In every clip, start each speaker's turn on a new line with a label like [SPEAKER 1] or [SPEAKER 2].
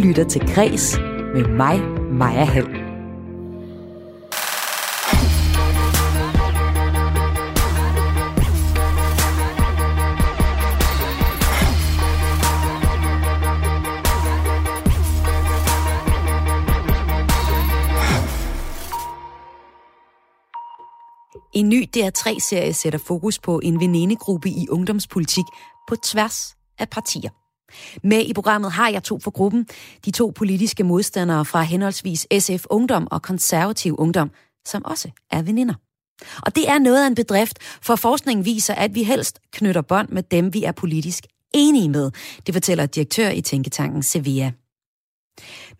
[SPEAKER 1] lytter til Græs med mig, Maja Hall. En ny DR3-serie sætter fokus på en venindegruppe i ungdomspolitik på tværs af partier. Med i programmet har jeg to for gruppen, de to politiske modstandere fra henholdsvis SF Ungdom og Konservativ Ungdom, som også er veninder. Og det er noget af en bedrift, for forskningen viser, at vi helst knytter bånd med dem, vi er politisk enige med. Det fortæller direktør i Tænketanken Sevilla.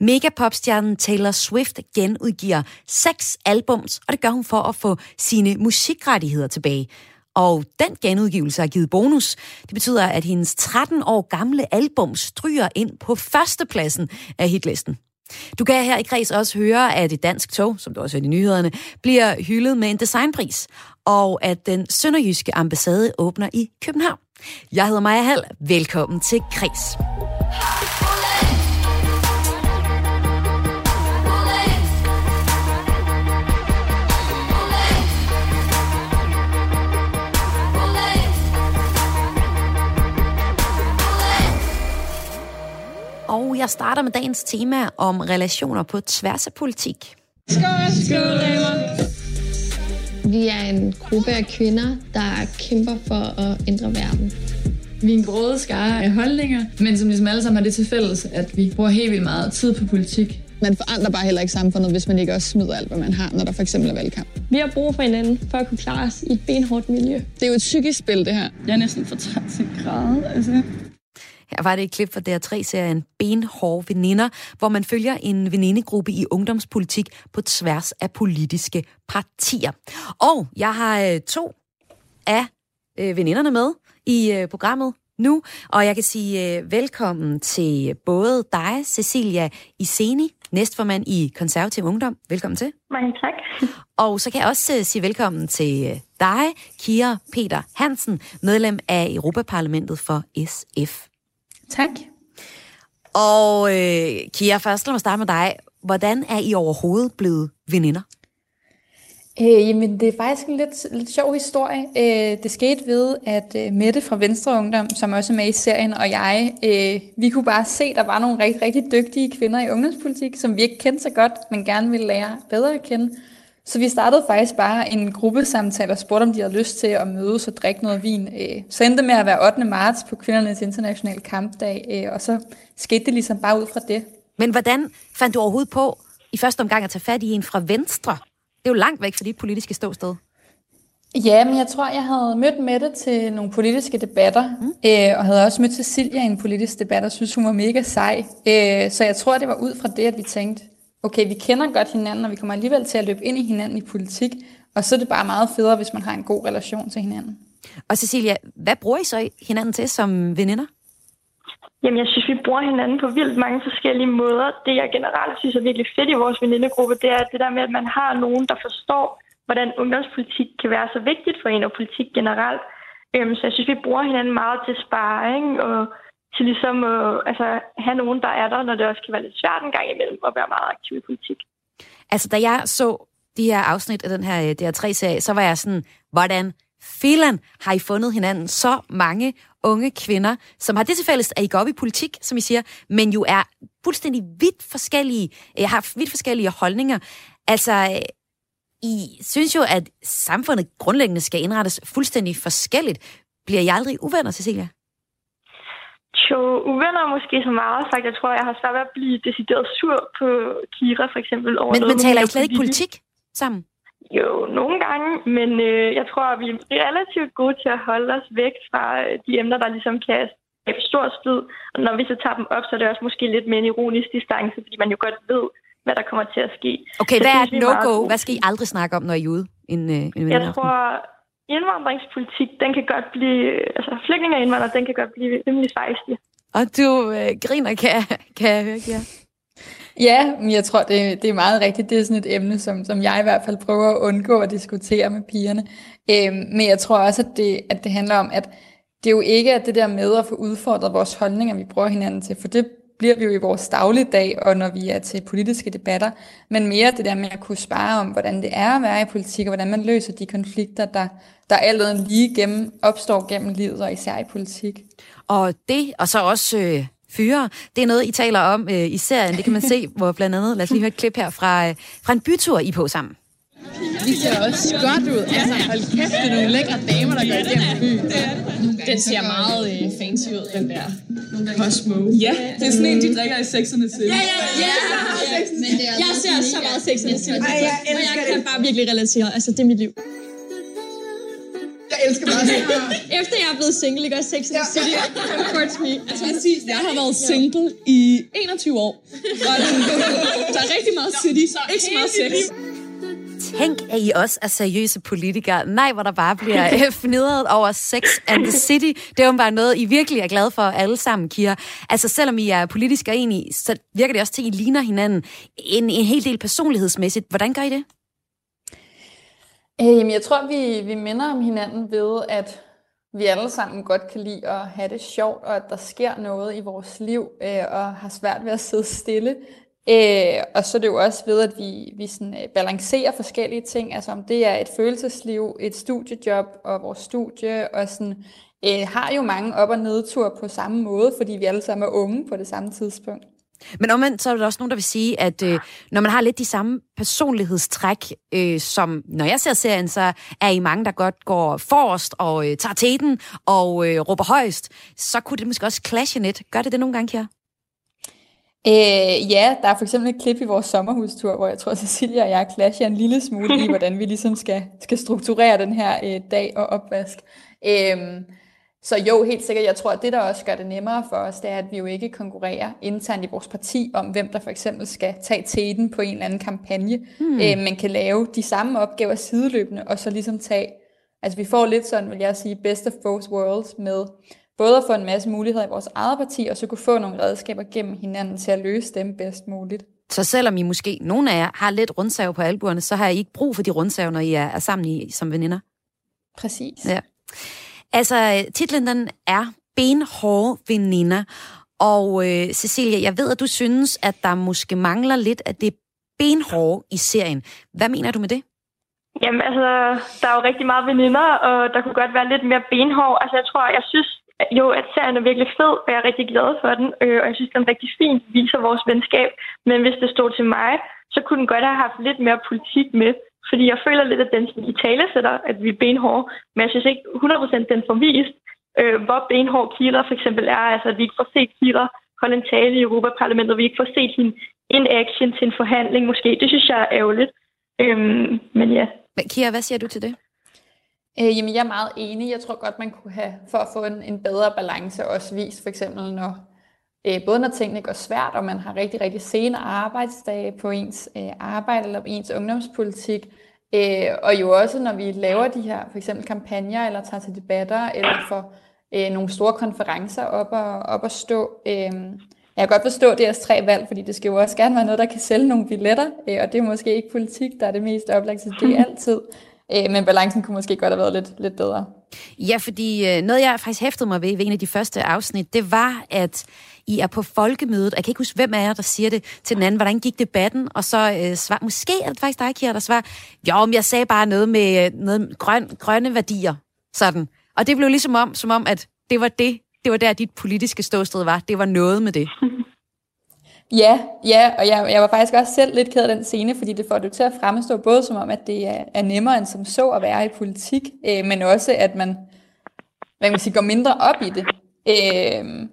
[SPEAKER 1] Megapopstjernen Taylor Swift genudgiver seks albums, og det gør hun for at få sine musikrettigheder tilbage. Og den genudgivelse har givet bonus. Det betyder, at hendes 13 år gamle album stryger ind på førstepladsen af hitlisten. Du kan her i kreds også høre, at et dansk tog, som du også hørte i nyhederne, bliver hyldet med en designpris, og at den sønderjyske ambassade åbner i København. Jeg hedder Maja Hall. Velkommen til Kreds. Og jeg starter med dagens tema om relationer på tværs af politik. Skål, skål,
[SPEAKER 2] Vi er en gruppe af kvinder, der kæmper for at ændre verden.
[SPEAKER 3] Vi er en brode skare af holdninger, men som ligesom alle sammen har det til fælles, at vi bruger helt vildt meget tid på politik.
[SPEAKER 4] Man forandrer bare heller ikke samfundet, hvis man ikke også smider alt, hvad man har, når der for eksempel er valgkamp.
[SPEAKER 2] Vi har brug for hinanden for at kunne klare os i et benhårdt miljø.
[SPEAKER 4] Det er jo et psykisk spil, det her.
[SPEAKER 3] Jeg er næsten for træt til grad, altså.
[SPEAKER 1] Her var det et klip fra DR3-serien Benhårde Veninder, hvor man følger en venindegruppe i ungdomspolitik på tværs af politiske partier. Og jeg har øh, to af øh, veninderne med i øh, programmet nu, og jeg kan sige velkommen til både dig, Cecilia Iseni, næstformand i Konservativ Ungdom. Velkommen til.
[SPEAKER 5] Mange tak.
[SPEAKER 1] Og så kan jeg også sige velkommen til dig, Kira Peter Hansen, medlem af Europaparlamentet for SF.
[SPEAKER 5] Tak.
[SPEAKER 1] Og øh, Kira, først lad mig starte med dig. Hvordan er I overhovedet blevet veninder?
[SPEAKER 5] Øh, jamen, det er faktisk en lidt, lidt sjov historie. Øh, det skete ved, at øh, Mette fra Venstre Ungdom, som også er med i serien, og jeg, øh, vi kunne bare se, at der var nogle rigtig, rigtig dygtige kvinder i ungdomspolitik, som vi ikke kendte så godt, men gerne ville lære bedre at kende. Så vi startede faktisk bare en gruppesamtale og spurgte, om de havde lyst til at mødes og drikke noget vin. Øh, så endte med at være 8. marts på kvindernes internationale kampdag, øh, og så skete det ligesom bare ud fra det.
[SPEAKER 1] Men hvordan fandt du overhovedet på i første omgang at tage fat i en fra Venstre? Det er jo langt væk fra dit politiske ståsted.
[SPEAKER 5] Ja, men jeg tror, jeg havde mødt Mette til nogle politiske debatter, mm. øh, og havde også mødt Cecilia i en politisk debat, og synes, hun var mega sej. Øh, så jeg tror, det var ud fra det, at vi tænkte, okay, vi kender godt hinanden, og vi kommer alligevel til at løbe ind i hinanden i politik, og så er det bare meget federe, hvis man har en god relation til hinanden.
[SPEAKER 1] Og Cecilia, hvad bruger I så hinanden til som veninder?
[SPEAKER 6] Jamen, jeg synes, vi bruger hinanden på vildt mange forskellige måder. Det, jeg generelt synes er virkelig fedt i vores venindegruppe, det er det der med, at man har nogen, der forstår, hvordan ungdomspolitik kan være så vigtigt for en, og politik generelt. Øhm, så jeg synes, vi bruger hinanden meget til sparring og til ligesom at altså, have nogen, der er der, når det også kan være lidt svært en gang imellem at være meget aktiv i politik.
[SPEAKER 1] Altså, da jeg så de her afsnit af den her øh, DR3-serie, så var jeg sådan, hvordan filan har I fundet hinanden så mange unge kvinder, som har det til fælles, at I går op i politik, som I siger, men jo er fuldstændig vidt forskellige, jeg har vidt forskellige holdninger. Altså, øh, I synes jo, at samfundet grundlæggende skal indrettes fuldstændig forskelligt. Bliver I aldrig uvenner, Cecilia?
[SPEAKER 6] Jo, uvenner måske så meget sagt. Jeg tror, jeg har svært ved at blive decideret sur på Kira, for eksempel. Over
[SPEAKER 1] men,
[SPEAKER 6] noget,
[SPEAKER 1] men taler I slet ikke politik sammen?
[SPEAKER 6] Jo, nogle gange, men øh, jeg tror, at vi er relativt gode til at holde os væk fra øh, de emner, der ligesom kan skabe stor splid. Og når vi så tager dem op, så er det også måske lidt mere en ironisk distance, fordi man jo godt ved, hvad der kommer til at ske.
[SPEAKER 1] Okay, så hvad er et no-go? Hvad skal I aldrig snakke om, når I er ude? En, øh, en
[SPEAKER 6] jeg tror, indvandringspolitik, den kan godt blive, altså flygtninge og indvandrere, den kan godt blive rimelig fejstig.
[SPEAKER 1] Og du øh, griner, kan, kan jeg høre, ja.
[SPEAKER 5] Ja, men jeg tror, det, det er meget rigtigt. Det er sådan et emne, som, som jeg i hvert fald prøver at undgå at diskutere med pigerne. Øhm, men jeg tror også, at det, at det handler om, at det er jo ikke at det der med at få udfordret vores holdninger, vi bruger hinanden til, for det bliver vi jo i vores dagligdag, og når vi er til politiske debatter, men mere det der med at kunne spare om, hvordan det er at være i politik, og hvordan man løser de konflikter, der, der allerede lige gennem, opstår gennem livet, og især i politik.
[SPEAKER 1] Og det, og så også øh, fyre, det er noget, I taler om øh, i serien. Det kan man se, hvor blandt andet, lad os lige høre et klip her fra, øh, fra en bytur, I på sammen.
[SPEAKER 4] Vi ser også godt ud. Altså, hold kæft, det er nogle lækre damer, der går igennem byen.
[SPEAKER 7] Den ser meget øh, fancy ud, den der.
[SPEAKER 3] Cosmo.
[SPEAKER 7] Ja,
[SPEAKER 3] Det er sådan en, de drikker i sexerne til.
[SPEAKER 7] ja, ja, ja. Men det er jeg ser så meget sex and the City.
[SPEAKER 4] Ej, jeg
[SPEAKER 7] Og jeg
[SPEAKER 4] det.
[SPEAKER 7] kan bare virkelig relatere. Altså, det er mit liv.
[SPEAKER 4] Jeg elsker bare det.
[SPEAKER 7] Efter jeg er blevet single, gør Sex and the City comforts me. Altså,
[SPEAKER 8] Præcis, jeg har været single i 21 år. Og der er rigtig meget city, ikke så meget sex.
[SPEAKER 1] Tænk, at I også er seriøse politikere. Nej, hvor der bare bliver øh, fnidret over Sex and the City. Det er jo bare noget, I virkelig er glade for alle sammen, Kira. Altså, selvom I er politisk og enige, så virker det også til, at I ligner hinanden en, en hel del personlighedsmæssigt. Hvordan gør I det?
[SPEAKER 5] Øh, jamen, jeg tror, vi, vi minder om hinanden ved, at vi alle sammen godt kan lide at have det sjovt, og at der sker noget i vores liv, øh, og har svært ved at sidde stille. Øh, og så er det jo også ved, at vi, vi sådan, øh, balancerer forskellige ting, altså om det er et følelsesliv, et studiejob og vores studie, og sådan, øh, har jo mange op- og nedtur på samme måde, fordi vi alle sammen er unge på det samme tidspunkt.
[SPEAKER 1] Men omvendt, så er der også nogen, der vil sige, at øh, når man har lidt de samme personlighedstræk, øh, som når jeg ser serien, så er I mange, der godt går forrest og øh, tager teten og øh, råber højst, så kunne det måske også clashe lidt. Gør det det nogle gange, Kjær?
[SPEAKER 5] Øh, ja, der er for eksempel et klip i vores sommerhustur, hvor jeg tror, Cecilia og jeg clasher en lille smule i, hvordan vi ligesom skal, skal strukturere den her øh, dag og opvask. Øhm, så jo, helt sikkert, jeg tror, at det, der også gør det nemmere for os, det er, at vi jo ikke konkurrerer internt i vores parti om, hvem der for eksempel skal tage teten på en eller anden kampagne, hmm. øh, men kan lave de samme opgaver sideløbende, og så ligesom tage, altså vi får lidt sådan, vil jeg sige, best of both worlds med både at få en masse muligheder i vores eget parti, og så kunne få nogle redskaber gennem hinanden til at løse dem bedst muligt.
[SPEAKER 1] Så selvom I måske, nogle af jer, har lidt rundsav på albuerne, så har I ikke brug for de rundsav, når I er, er sammen i, som veninder.
[SPEAKER 5] Præcis.
[SPEAKER 1] Ja. Altså, titlen den er Benhårde Veninder. Og øh, Cecilia, jeg ved, at du synes, at der måske mangler lidt af det benhårde i serien. Hvad mener du med det?
[SPEAKER 6] Jamen altså, der er jo rigtig meget veninder, og der kunne godt være lidt mere benhård. Altså jeg tror, jeg synes jo, at serien er virkelig fed, og jeg er rigtig glad for den. Øh, og jeg synes, den rigtig fint viser vores venskab. Men hvis det stod til mig, så kunne den godt have haft lidt mere politik med. Fordi jeg føler lidt, at den i tale sætter, at vi er benhårde. Men jeg synes ikke 100% den får vist, øh, hvor benhård kilder for eksempel er. Altså, at vi ikke får set kilder holde en tale i Europaparlamentet, vi ikke får set hende in action til en forhandling måske. Det synes jeg er ærgerligt. Øhm, men ja.
[SPEAKER 1] Men Kira, hvad siger du til det?
[SPEAKER 5] Øh, jamen, jeg er meget enig. Jeg tror godt, man kunne have, for at få en, en bedre balance, også vist for eksempel, når, øh, både når tingene går svært, og man har rigtig, rigtig sene arbejdsdage på ens øh, arbejde eller på ens ungdomspolitik, øh, og jo også når vi laver de her for eksempel kampagner, eller tager til debatter, eller får øh, nogle store konferencer op og, op og stå. Øh, jeg kan godt forstå deres tre valg, fordi det skal jo også gerne være noget, der kan sælge nogle billetter, øh, og det er måske ikke politik, der er det mest oplagte, det er altid. Øh, men balancen kunne måske godt have været lidt, lidt bedre.
[SPEAKER 1] Ja, fordi øh, noget, jeg faktisk hæftede mig ved ved en af de første afsnit, det var, at I er på folkemødet. Jeg kan ikke huske, hvem af jer, der siger det til den anden. Hvordan gik debatten? Og så øh, svar, måske er det faktisk dig, Kira, der svarer, jo, men jeg sagde bare noget med øh, noget grøn, grønne værdier. Sådan. Og det blev ligesom om, som om, at det var det, det var der, dit politiske ståsted var. Det var noget med det.
[SPEAKER 5] Ja, ja, og jeg, jeg var faktisk også selv lidt ked af den scene, fordi det får det til at fremstå både som om, at det er, er nemmere end som så at være i politik, øh, men også at man, hvad man sige, går mindre op i det. Øh,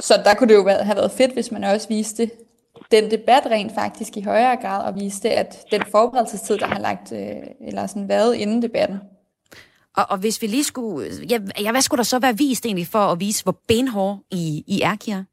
[SPEAKER 5] så der kunne det jo have været fedt, hvis man også viste den debat rent faktisk i højere grad, og viste, at den forberedelsestid, der har lagt, øh, eller sådan været inden debatten.
[SPEAKER 1] Og, og hvis vi lige skulle... Ja, ja, hvad skulle der så være vist egentlig for at vise, hvor benhård I, I er, Kira?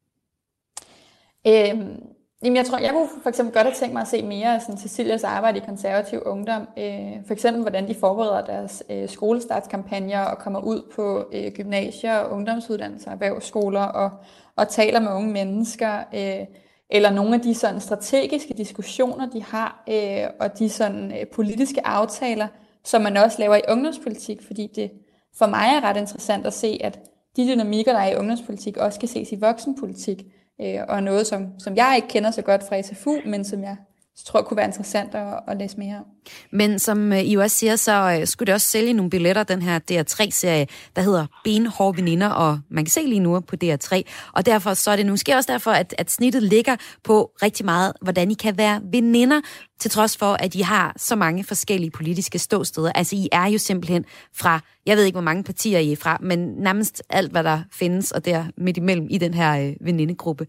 [SPEAKER 5] Øhm, jamen jeg tror, jeg kunne for eksempel godt have tænkt mig at se mere af sådan Cecilias arbejde i konservativ ungdom. Øh, for eksempel, hvordan de forbereder deres øh, skolestartskampagner og kommer ud på øh, gymnasier, ungdomsuddannelser, erhvervsskoler og, og taler med unge mennesker. Øh, eller nogle af de sådan strategiske diskussioner, de har, øh, og de sådan øh, politiske aftaler, som man også laver i ungdomspolitik, fordi det for mig er ret interessant at se, at de dynamikker, der er i ungdomspolitik, også kan ses i voksenpolitik, øh, og noget, som, som jeg ikke kender så godt fra SFU, men som jeg så tror jeg kunne være interessant at, at læse mere om.
[SPEAKER 1] Men som øh, I også siger, så øh, skulle det også sælge nogle billetter, den her DR3-serie, der hedder Benhårde Veninder, og man kan se lige nu på DR3. Og derfor så er det nu måske også derfor, at, at snittet ligger på rigtig meget, hvordan I kan være veninder, til trods for, at I har så mange forskellige politiske ståsteder. Altså, I er jo simpelthen fra, jeg ved ikke, hvor mange partier I er fra, men nærmest alt, hvad der findes, og der midt imellem i den her øh, venindegruppe.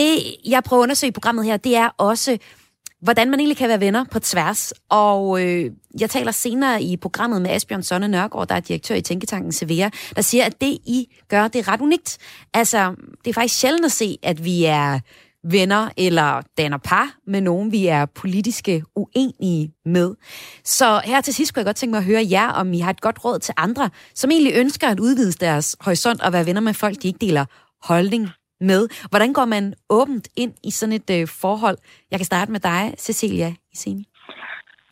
[SPEAKER 1] Det, jeg prøver at undersøge i programmet her, det er også, hvordan man egentlig kan være venner på tværs. Og øh, jeg taler senere i programmet med Asbjørn Sonne Nørgaard, der er direktør i Tænketanken Severa, der siger, at det, I gør, det er ret unikt. Altså, det er faktisk sjældent at se, at vi er venner eller danner par med nogen, vi er politiske uenige med. Så her til sidst kunne jeg godt tænke mig at høre jer, om I har et godt råd til andre, som egentlig ønsker at udvide deres horisont og være venner med folk, de ikke deler holdning med. Hvordan går man åbent ind i sådan et øh, forhold? Jeg kan starte med dig, Cecilia Iseni.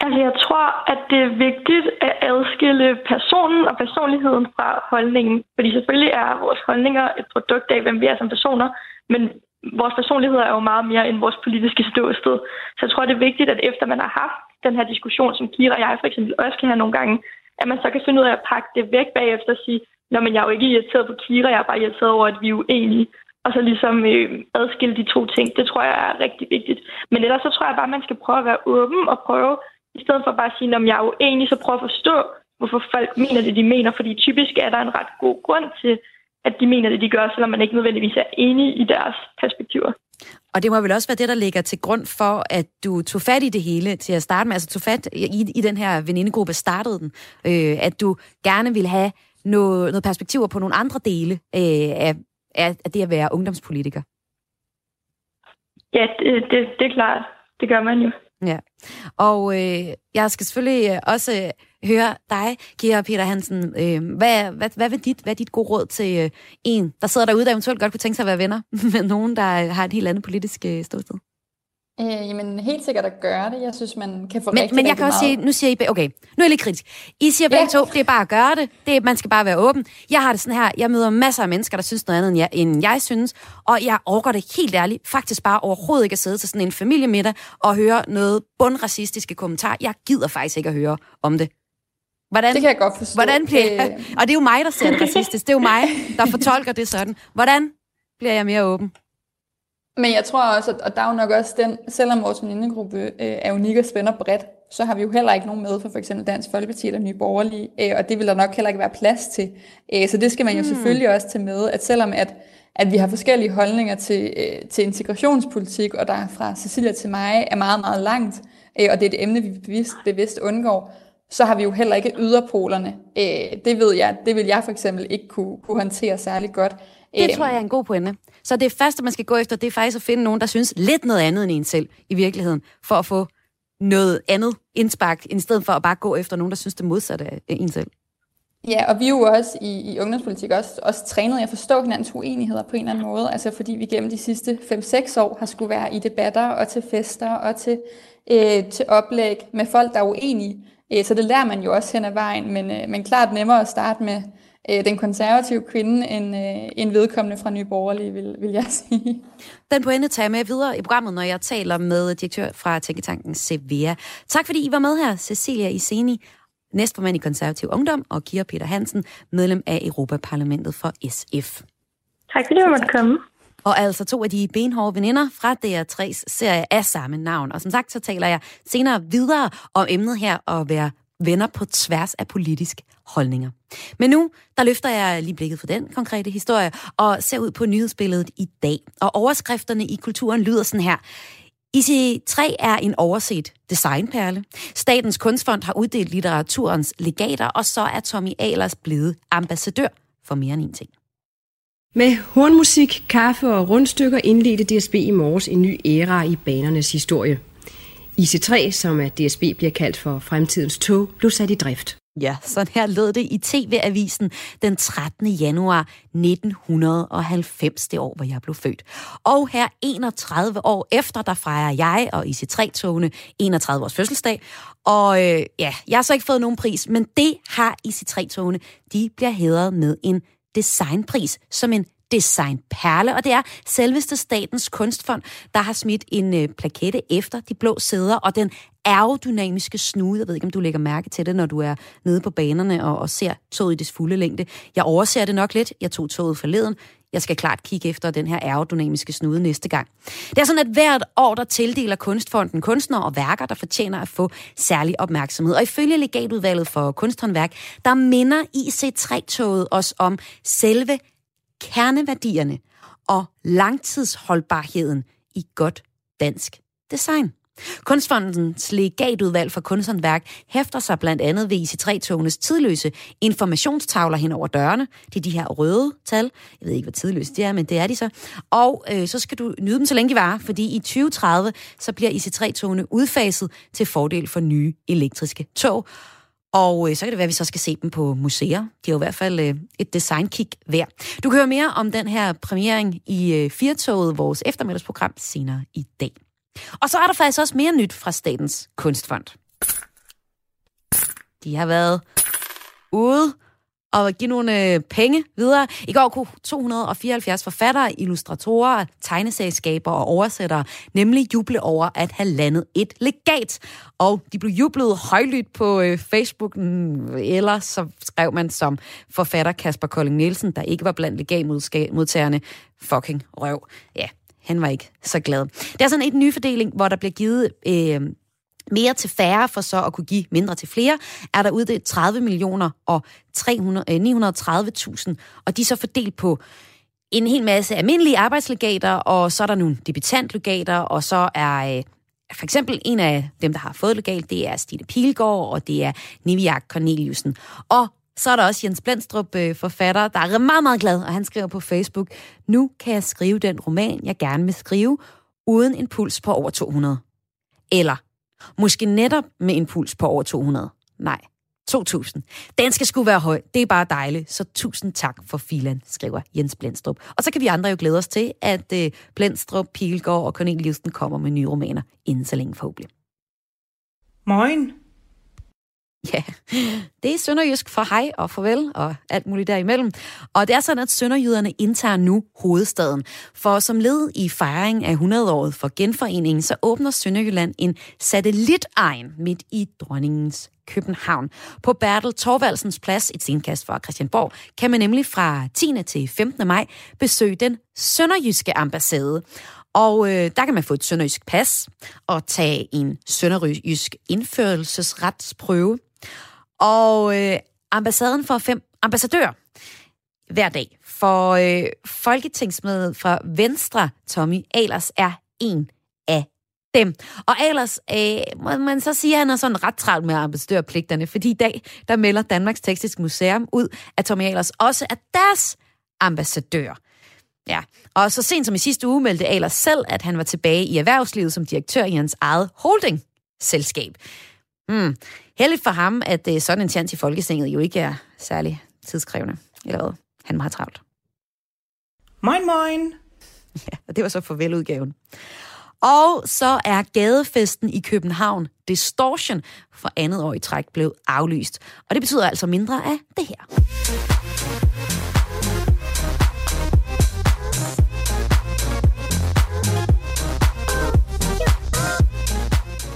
[SPEAKER 6] Altså, jeg tror, at det er vigtigt at adskille personen og personligheden fra holdningen. Fordi selvfølgelig er vores holdninger et produkt af, hvem vi er som personer, men vores personligheder er jo meget mere end vores politiske ståsted. Så jeg tror, det er vigtigt, at efter man har haft den her diskussion, som Kira og jeg for eksempel også kan have nogle gange, at man så kan finde ud af at pakke det væk bagefter og sige, Nå, men jeg er jo ikke irriteret på Kira, jeg er bare irriteret over, at vi er uenige og så ligesom øh, adskille de to ting. Det tror jeg er rigtig vigtigt. Men ellers så tror jeg bare, at man skal prøve at være åben og prøve, i stedet for bare at sige, om jeg er uenig, så prøve at forstå, hvorfor folk mener det, de mener. Fordi typisk er der en ret god grund til, at de mener det, de gør, selvom man ikke nødvendigvis er enig i deres perspektiver.
[SPEAKER 1] Og det må vel også være det, der ligger til grund for, at du tog fat i det hele til at starte med. Altså tog fat i, i den her venindegruppe, startede den. Øh, at du gerne ville have noget, noget perspektiver på nogle andre dele øh, af, af, af det at være ungdomspolitiker?
[SPEAKER 6] Ja, det, det, det er klart. Det gør man jo.
[SPEAKER 1] Ja, og øh, jeg skal selvfølgelig øh, også øh, høre dig, Kira Peter Hansen. Øh, hvad, hvad, hvad, er dit, hvad er dit gode råd til øh, en, der sidder derude, der eventuelt godt kunne tænke sig at være venner med nogen, der har et helt andet politisk øh, ståsted?
[SPEAKER 5] Øh, jamen, helt sikkert at gøre det. Jeg synes, man kan få
[SPEAKER 1] men,
[SPEAKER 5] rigtig,
[SPEAKER 1] Men jeg kan også
[SPEAKER 5] meget.
[SPEAKER 1] sige, nu siger I, okay, nu er jeg lidt kritisk. I siger begge ja. to, det er bare at gøre det. det er, man skal bare være åben. Jeg har det sådan her, jeg møder masser af mennesker, der synes noget andet, end jeg, end jeg synes. Og jeg overgår det helt ærligt, faktisk bare overhovedet ikke at sidde til sådan en familiemiddag og høre noget bundracistiske kommentar. Jeg gider faktisk ikke at høre om det.
[SPEAKER 5] Hvordan, det kan jeg godt forstå.
[SPEAKER 1] Hvordan bliver jeg, og det er jo mig, der ser det racistisk. Det er jo mig, der fortolker det sådan. Hvordan bliver jeg mere åben?
[SPEAKER 5] Men jeg tror også, at og der er jo nok også den, selvom vores venindegruppe øh, er unik og spænder bredt, så har vi jo heller ikke nogen med for f.eks. Dansk Folkeparti eller Nye Borgerlige, øh, og det vil der nok heller ikke være plads til. Øh, så det skal man jo hmm. selvfølgelig også tage med, at selvom at, at vi har forskellige holdninger til, øh, til integrationspolitik, og der fra Cecilia til mig er meget, meget langt, øh, og det er et emne, vi bevidst, bevidst undgår, så har vi jo heller ikke yderpolerne. Øh, det ved jeg, det vil jeg for eksempel ikke kunne, kunne håndtere særlig godt.
[SPEAKER 1] Det tror jeg er en god pointe. Så det første, man skal gå efter, det er faktisk at finde nogen, der synes lidt noget andet end en selv i virkeligheden, for at få noget andet indspark, i stedet for at bare gå efter nogen, der synes det modsatte af en selv.
[SPEAKER 5] Ja, og vi er jo også i, i ungdomspolitik også, også trænet i at forstå hinandens uenigheder på en eller anden måde, altså fordi vi gennem de sidste 5-6 år har skulle være i debatter og til fester og til, øh, til oplæg med folk, der er uenige. Øh, så det lærer man jo også hen ad vejen, men, øh, men klart nemmere at starte med, øh, den konservative kvinde end, øh, end vedkommende fra Nye Borgerlige, vil, vil jeg sige.
[SPEAKER 1] Den pointe tager jeg med videre i programmet, når jeg taler med direktør fra Tænketanken Severa. Tak fordi I var med her, Cecilia Iseni, næstformand i Konservativ Ungdom, og Kira Peter Hansen, medlem af Europaparlamentet for SF.
[SPEAKER 6] Tak fordi du måtte komme.
[SPEAKER 1] Og altså to af de benhårde veninder fra DR3's serie af samme navn. Og som sagt, så taler jeg senere videre om emnet her at være venner på tværs af politisk holdninger. Men nu, der løfter jeg lige blikket for den konkrete historie og ser ud på nyhedsbilledet i dag. Og overskrifterne i kulturen lyder sådan her. IC3 er en overset designperle. Statens Kunstfond har uddelt litteraturens legater, og så er Tommy Ahlers blevet ambassadør for mere end en ting.
[SPEAKER 9] Med hornmusik, kaffe og rundstykker indledte DSB i morges en ny æra i banernes historie. IC3, som af DSB bliver kaldt for fremtidens tog, blev sat i drift.
[SPEAKER 1] Ja, sådan her lød det i TV-avisen den 13. januar 1990, det år, hvor jeg blev født. Og her 31 år efter, der fejrer jeg og IC3-togene 31 års fødselsdag. Og øh, ja, jeg har så ikke fået nogen pris, men det har IC3-togene. De bliver hædret med en designpris som en designperle, og det er selveste Statens Kunstfond, der har smidt en øh, plakette efter de blå sæder, og den aerodynamiske snude. Jeg ved ikke, om du lægger mærke til det, når du er nede på banerne og, og ser toget i dets fulde længde. Jeg overser det nok lidt. Jeg tog toget forleden. Jeg skal klart kigge efter den her aerodynamiske snude næste gang. Det er sådan, at hvert år, der tildeler Kunstfonden kunstnere og værker, der fortjener at få særlig opmærksomhed. Og ifølge legatudvalget for kunsthåndværk, der minder IC3-toget os om selve kerneværdierne og langtidsholdbarheden i godt dansk design. Kunstfondens legatudvalg for kunsthåndværk hæfter sig blandt andet ved IC3-togenes tidløse informationstavler hen over dørene. Det er de her røde tal. Jeg ved ikke, hvad tidløse det er, men det er de så. Og øh, så skal du nyde dem, så længe de varer, fordi i 2030 så bliver IC3-togene udfaset til fordel for nye elektriske tog. Og øh, så kan det være, at vi så skal se dem på museer. De er jo i hvert fald øh, et designkick værd. Du kan høre mere om den her premiering i øh, Firtoget, vores eftermiddagsprogram, senere i dag. Og så er der faktisk også mere nyt fra Statens Kunstfond. De har været ude og give nogle øh, penge videre. I går kunne 274 forfattere, illustratorer, tegneselskaber og oversættere nemlig juble over at have landet et legat. Og de blev jublet højlydt på øh, Facebook, mm, eller så skrev man som forfatter Kasper Kolding Nielsen, der ikke var blandt legatmodtagerne, fucking røv. Ja, han var ikke så glad. Det er sådan en ny fordeling, hvor der bliver givet øh, mere til færre for så at kunne give mindre til flere, er der uddelt 30 millioner og 930.000, øh, og de er så fordelt på en hel masse almindelige arbejdslegater, og så er der nogle debutantlegater, og så er øh, for eksempel en af dem, der har fået legat, det er Stine Pilgaard, og det er Niviak Corneliusen. Og så er der også Jens Blendstrup, øh, forfatter, der er meget, meget glad, og han skriver på Facebook, nu kan jeg skrive den roman, jeg gerne vil skrive, uden en puls på over 200. Eller måske netop med en puls på over 200. Nej, 2000. Den skal sgu være høj. Det er bare dejligt. Så tusind tak for filan, skriver Jens Blendstrup. Og så kan vi andre jo glæde os til, at uh, Blendstrup, Pilgaard og Corneliusen kommer med nye romaner inden så længe forhåbentlig.
[SPEAKER 10] Moin.
[SPEAKER 1] Ja, det er Sønderjysk for hej og farvel og alt muligt derimellem. Og det er sådan, at Sønderjyderne indtager nu hovedstaden. For som led i fejring af 100-året for genforeningen, så åbner Sønderjylland en satellitegn midt i dronningens København. På Bertel Torvaldsens plads, et senkast for Christianborg, kan man nemlig fra 10. til 15. maj besøge den sønderjyske ambassade. Og øh, der kan man få et sønderjysk pas og tage en sønderjysk indførelsesretsprøve. Og øh, ambassaden får fem ambassadører hver dag. For øh, folketingsmedlem fra Venstre, Tommy Alers, er en af dem. Og Alers, øh, må man så sige, at han er sådan ret travlt med ambassadørpligterne, fordi i dag, der melder Danmarks Tekstiske Museum ud, at Tommy Alers også er deres ambassadør. Ja, og så sent som i sidste uge meldte Alers selv, at han var tilbage i erhvervslivet som direktør i hans eget holding-selskab. Hmm. Heldigt for ham, at uh, sådan en chance i Folketinget jo ikke er særlig tidskrævende. Eller hvad? Han må have travlt.
[SPEAKER 10] Moin, moin.
[SPEAKER 1] Ja, og det var så farveludgaven. Og så er gadefesten i København Distortion for andet år i træk blevet aflyst. Og det betyder altså mindre af det her.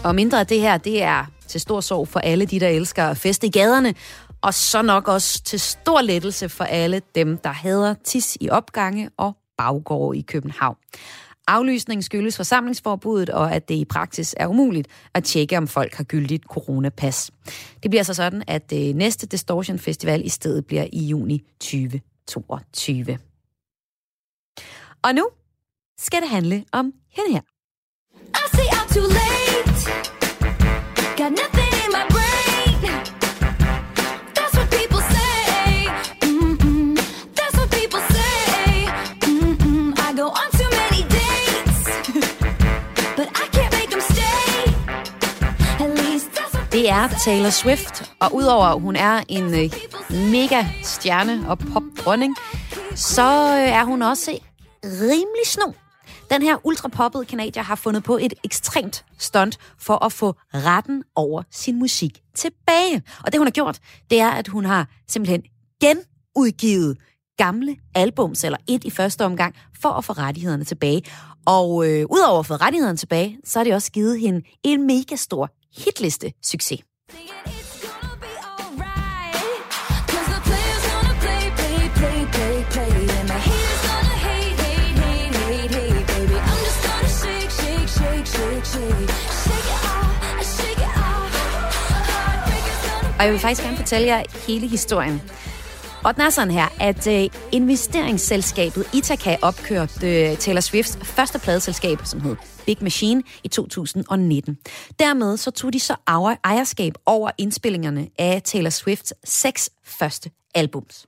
[SPEAKER 1] Og mindre af det her, det er til stor sorg for alle de, der elsker at feste i gaderne, og så nok også til stor lettelse for alle dem, der hader tis i opgange og baggårde i København. Aflysningen skyldes forsamlingsforbuddet, og at det i praksis er umuligt at tjekke, om folk har gyldigt coronapas. Det bliver så sådan, at det næste Distortion Festival i stedet bliver i juni 2022. Og nu skal det handle om hende her. I see I'm too late. Got nothing in my brain. That's what people say. Mm-mm. That's what people say. Mm-mm. I go on too many dates. But I can't make them stay. At least that's what Det er Taylor Swift, og udover at hun er en øh, mega stjerne og popdronning, så øh, er hun også rimelig snu. Den her ultrapoppede kanadier har fundet på et ekstremt stunt for at få retten over sin musik tilbage. Og det hun har gjort, det er, at hun har simpelthen genudgivet gamle albums, eller et i første omgang, for at få rettighederne tilbage. Og øh, udover at få rettighederne tilbage, så har det også givet hende en mega stor hitliste succes. Og jeg vil faktisk gerne fortælle jer hele historien. Og den er sådan her, at øh, investeringsselskabet Ithaca opkørte øh, Taylor Swifts første pladeselskab, som hed Big Machine, i 2019. Dermed så tog de så ejerskab over indspillingerne af Taylor Swifts seks første albums.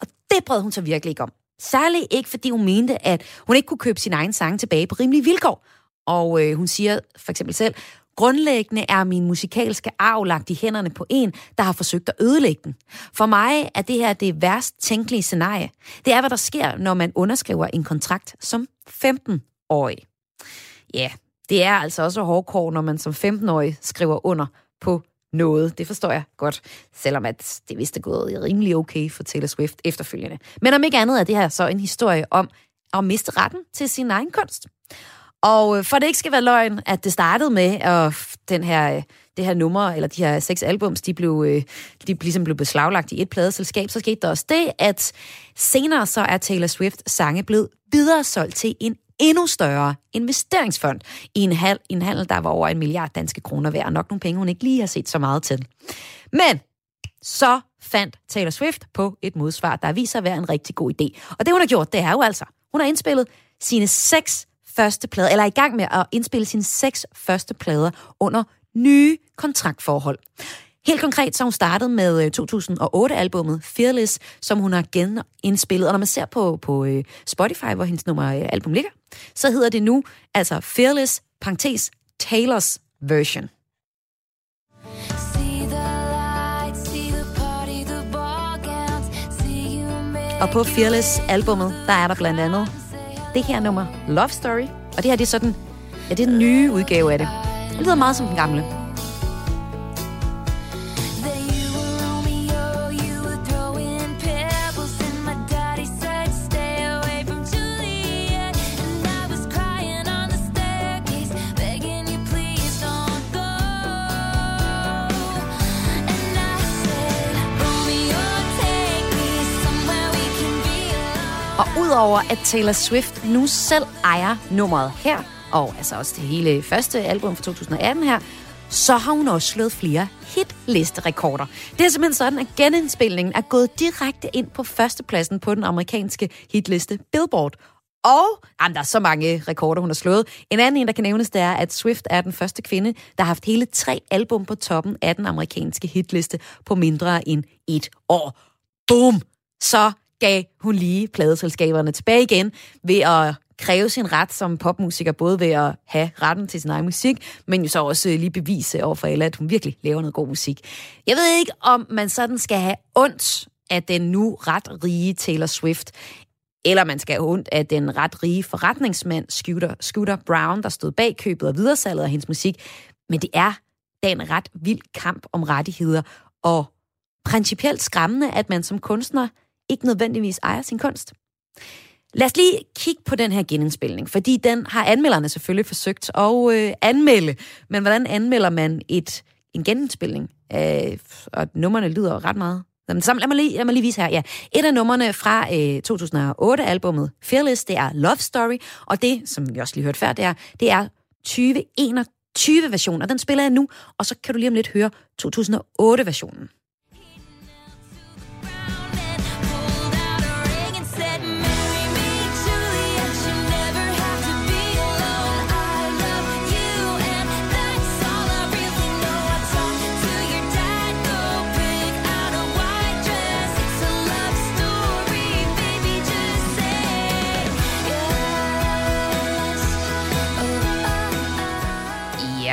[SPEAKER 1] Og det brød hun så virkelig ikke om. Særligt ikke, fordi hun mente, at hun ikke kunne købe sin egen sang tilbage på rimelige vilkår. Og øh, hun siger for eksempel selv, Grundlæggende er min musikalske arv lagt i hænderne på en, der har forsøgt at ødelægge den. For mig er det her det værst tænkelige scenarie. Det er, hvad der sker, når man underskriver en kontrakt som 15-årig. Ja, det er altså også hårdkår, når man som 15-årig skriver under på noget. Det forstår jeg godt, selvom at det vist er gået rimelig okay for Taylor Swift efterfølgende. Men om ikke andet er det her så en historie om at miste retten til sin egen kunst. Og øh, for det ikke skal være løgn, at det startede med, at den her, øh, det her nummer, eller de her seks albums, de blev, øh, de ligesom blev beslaglagt i et pladeselskab, så skete der også det, at senere så er Taylor Swift sange blevet videre solgt til en endnu større investeringsfond i en, hal, en handel, der var over en milliard danske kroner værd, og nok nogle penge, hun ikke lige har set så meget til. Men så fandt Taylor Swift på et modsvar, der viser at være en rigtig god idé. Og det, hun har gjort, det er jo altså, hun har indspillet sine seks første plade, eller er i gang med at indspille sine seks første plader under nye kontraktforhold. Helt konkret så har hun startet med 2008-albummet øh, Fearless, som hun har genindspillet. Og når man ser på, på øh, Spotify, hvor hendes nummer øh, album ligger, så hedder det nu altså Fearless, parentes, Taylors version. Og på Fearless-albummet, der er der blandt andet det her nummer, Love Story. Og det her, det er sådan, ja, det er den nye udgave af det. Det lyder meget som den gamle. Og udover at Taylor Swift nu selv ejer nummeret her, og altså også det hele første album fra 2018 her, så har hun også slået flere hitliste-rekorder. Det er simpelthen sådan, at genindspilningen er gået direkte ind på førstepladsen på den amerikanske hitliste Billboard. Og jamen, der er så mange rekorder, hun har slået. En anden en, der kan nævnes, det er, at Swift er den første kvinde, der har haft hele tre album på toppen af den amerikanske hitliste på mindre end et år. Boom! Så gav hun lige pladeselskaberne tilbage igen ved at kræve sin ret som popmusiker, både ved at have retten til sin egen musik, men jo så også lige bevise over for alle, at hun virkelig laver noget god musik. Jeg ved ikke, om man sådan skal have ondt af den nu ret rige Taylor Swift, eller man skal have ondt af den ret rige forretningsmand Scooter, Scooter Brown, der stod bag købet og videresalget af hendes musik. Men det er da en ret vild kamp om rettigheder, og principielt skræmmende, at man som kunstner ikke nødvendigvis ejer sin kunst. Lad os lige kigge på den her genindspilning, fordi den har anmelderne selvfølgelig forsøgt at øh, anmelde. Men hvordan anmelder man et, en genindspilning? Øh, og nummerne lyder ret meget. Jamen, lad, mig lige, lad mig lige vise her. Ja. Et af nummerne fra øh, 2008-albummet Fearless, det er Love Story, og det, som vi også lige hørte før, det er, det er 2021-versionen, og den spiller jeg nu, og så kan du lige om lidt høre 2008-versionen.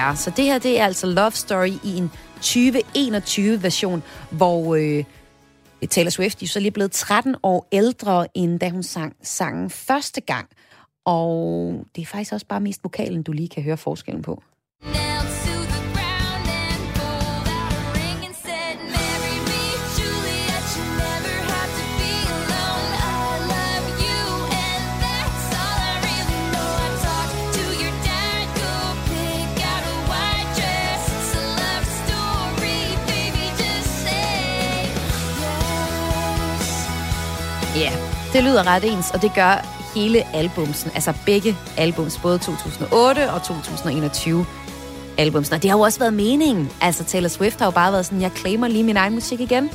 [SPEAKER 1] Er. så det her det er altså Love Story i en 2021-version, hvor øh, Taylor Swift er så lige blevet 13 år ældre, end da hun sang sangen første gang. Og det er faktisk også bare mest vokalen, du lige kan høre forskellen på.
[SPEAKER 11] Det lyder ret ens, og det gør hele albumsen, altså begge albums, både 2008 og 2021 albumsen. Og det har jo også været meningen. Altså Taylor Swift har jo bare været sådan, jeg claimer lige min egen musik igen.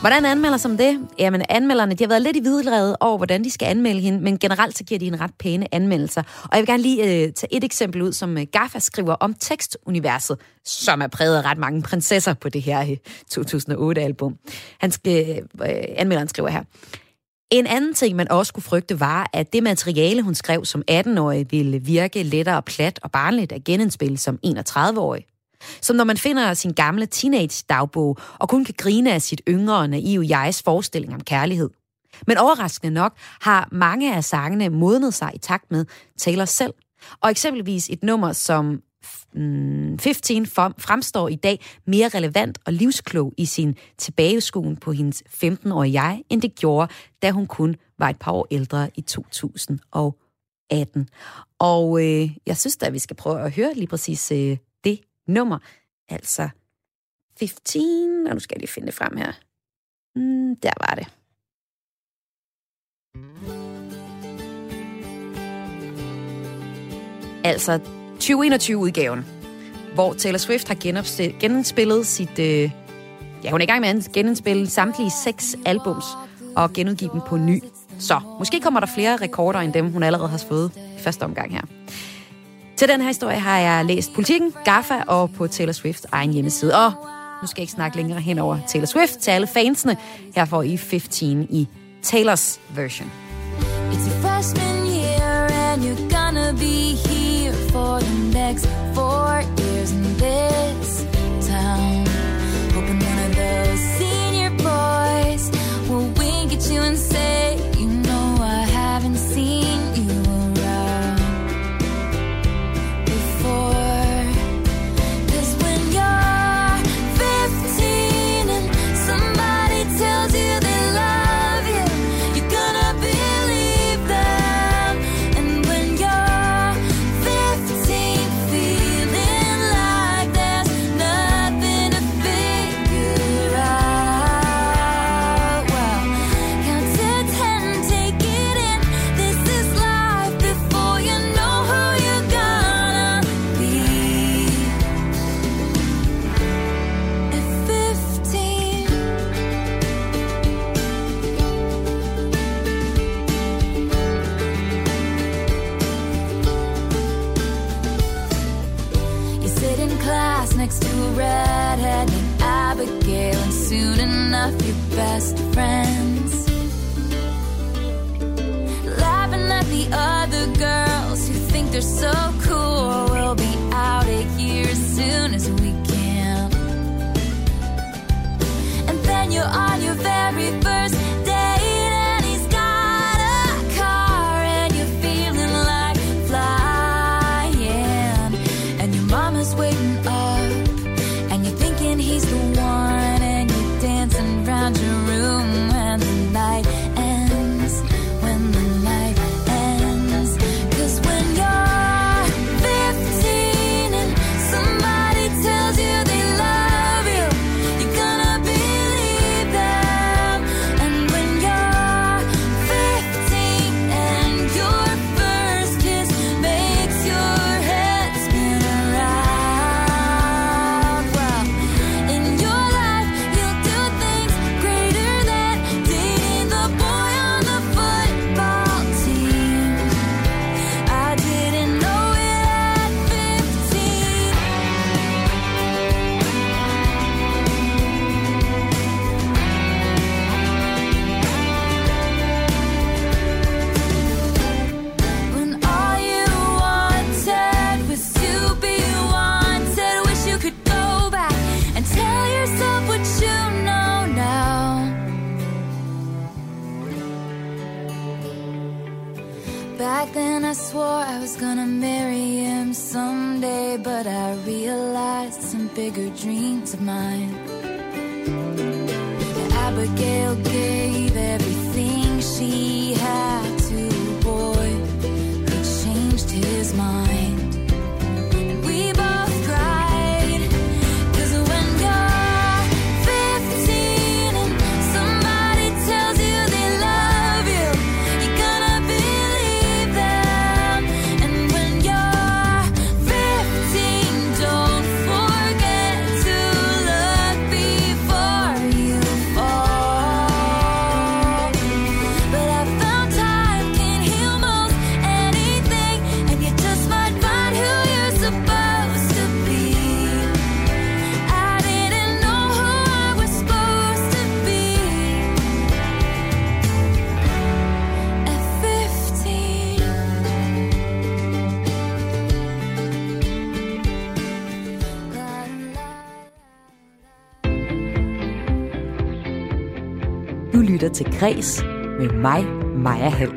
[SPEAKER 11] Hvordan anmelder som det? Jamen, anmelderne, de har været lidt i vidrede over, hvordan de skal anmelde hende, men generelt så giver de en ret pæne anmeldelser. Og jeg vil gerne lige øh, tage et eksempel ud, som øh, Gaffa skriver om tekstuniverset, som er præget af ret mange prinsesser på det her øh, 2008-album. Han skal, øh, anmelderen skriver her. En anden ting, man også kunne frygte, var, at det materiale, hun skrev som 18-årig, ville virke lettere plat og barnligt at genindspille som 31-årig. Som når man finder sin gamle teenage-dagbog og kun kan grine af sit yngre og naive jegs forestilling om kærlighed. Men overraskende nok har mange af sangene modnet sig i takt med Taylor selv. Og eksempelvis et nummer som 15 mm, fremstår i dag mere relevant og livsklog i sin tilbageskuen på hendes 15-årige jeg, end det gjorde, da hun kun var et par år ældre i 2018. Og øh, jeg synes da, at vi skal prøve at høre lige præcis øh, det nummer, altså 15, og nu skal jeg lige finde det frem her. Mm, der var det. Altså 2021-udgaven, hvor Taylor Swift har genindspillet sit... Øh, ja, hun er i gang med at genindspille samtlige seks albums og genudgive dem på ny. Så måske kommer der flere rekorder end dem, hun allerede har fået i første omgang her. Til den her historie har jeg læst Politikken, GAFA og på Taylor Swifts egen hjemmeside. Og nu skal jeg ikke snakke længere hen over Taylor Swift til alle fansene. Her får I 15 i Taylors version. It's the first minute. Next four years in this town. Hoping one of those senior boys will wink at you and say,
[SPEAKER 1] Græs med mig, Maja Hall.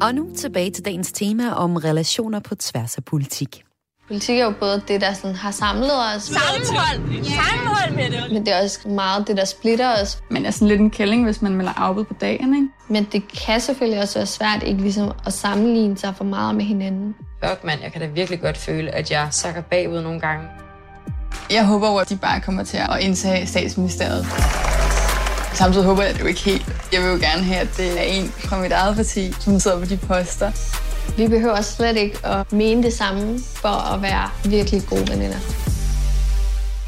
[SPEAKER 1] Og nu tilbage til dagens tema om relationer på tværs af politik.
[SPEAKER 2] Politik er jo både det, der sådan har samlet os.
[SPEAKER 7] Sammenhold! Sammenhold med det!
[SPEAKER 2] Men det er også meget det, der splitter os.
[SPEAKER 3] Man er sådan lidt en kælling, hvis man melder afbud på dagen, ikke?
[SPEAKER 2] Men det kan selvfølgelig også være svært ikke ligesom at sammenligne sig for meget med hinanden.
[SPEAKER 12] Fuck mand, jeg kan da virkelig godt føle, at jeg sakker bagud nogle gange.
[SPEAKER 3] Jeg håber at de bare kommer til at indtage statsministeriet. Samtidig håber jeg det jo ikke helt. Jeg vil jo gerne have, at det er en fra mit eget parti, som sidder på de poster.
[SPEAKER 2] Vi behøver slet ikke at mene det samme for at være virkelig gode veninder.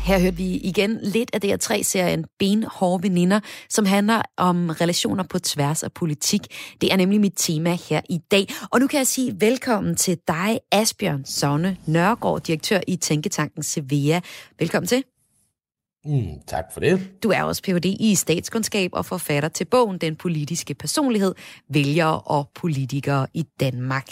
[SPEAKER 1] Her hørte vi igen lidt af DR3-serien Benhårde Veninder, som handler om relationer på tværs af politik. Det er nemlig mit tema her i dag. Og nu kan jeg sige velkommen til dig, Asbjørn Sonne Nørgaard, direktør i Tænketanken Sevilla. Velkommen til.
[SPEAKER 13] Mm, tak for det.
[SPEAKER 1] Du er også Ph.D. i statskundskab og forfatter til bogen Den politiske personlighed, vælgere og politikere i Danmark.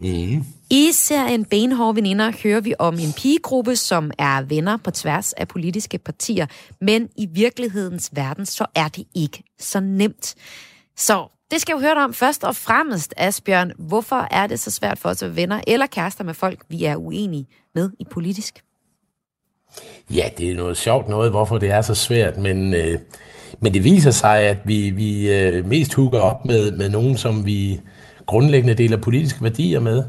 [SPEAKER 13] Mm.
[SPEAKER 1] I serien Benhårde Veninder hører vi om en pigegruppe, som er venner på tværs af politiske partier, men i virkelighedens verden, så er det ikke så nemt. Så det skal jeg jo høre dig om først og fremmest, Asbjørn. Hvorfor er det så svært for os at være venner eller kærester med folk, vi er uenige med i politisk?
[SPEAKER 13] Ja, det er noget sjovt noget, hvorfor det er så svært, men, øh, men det viser sig, at vi, vi øh, mest hugger op med, med nogen, som vi grundlæggende deler politiske værdier med.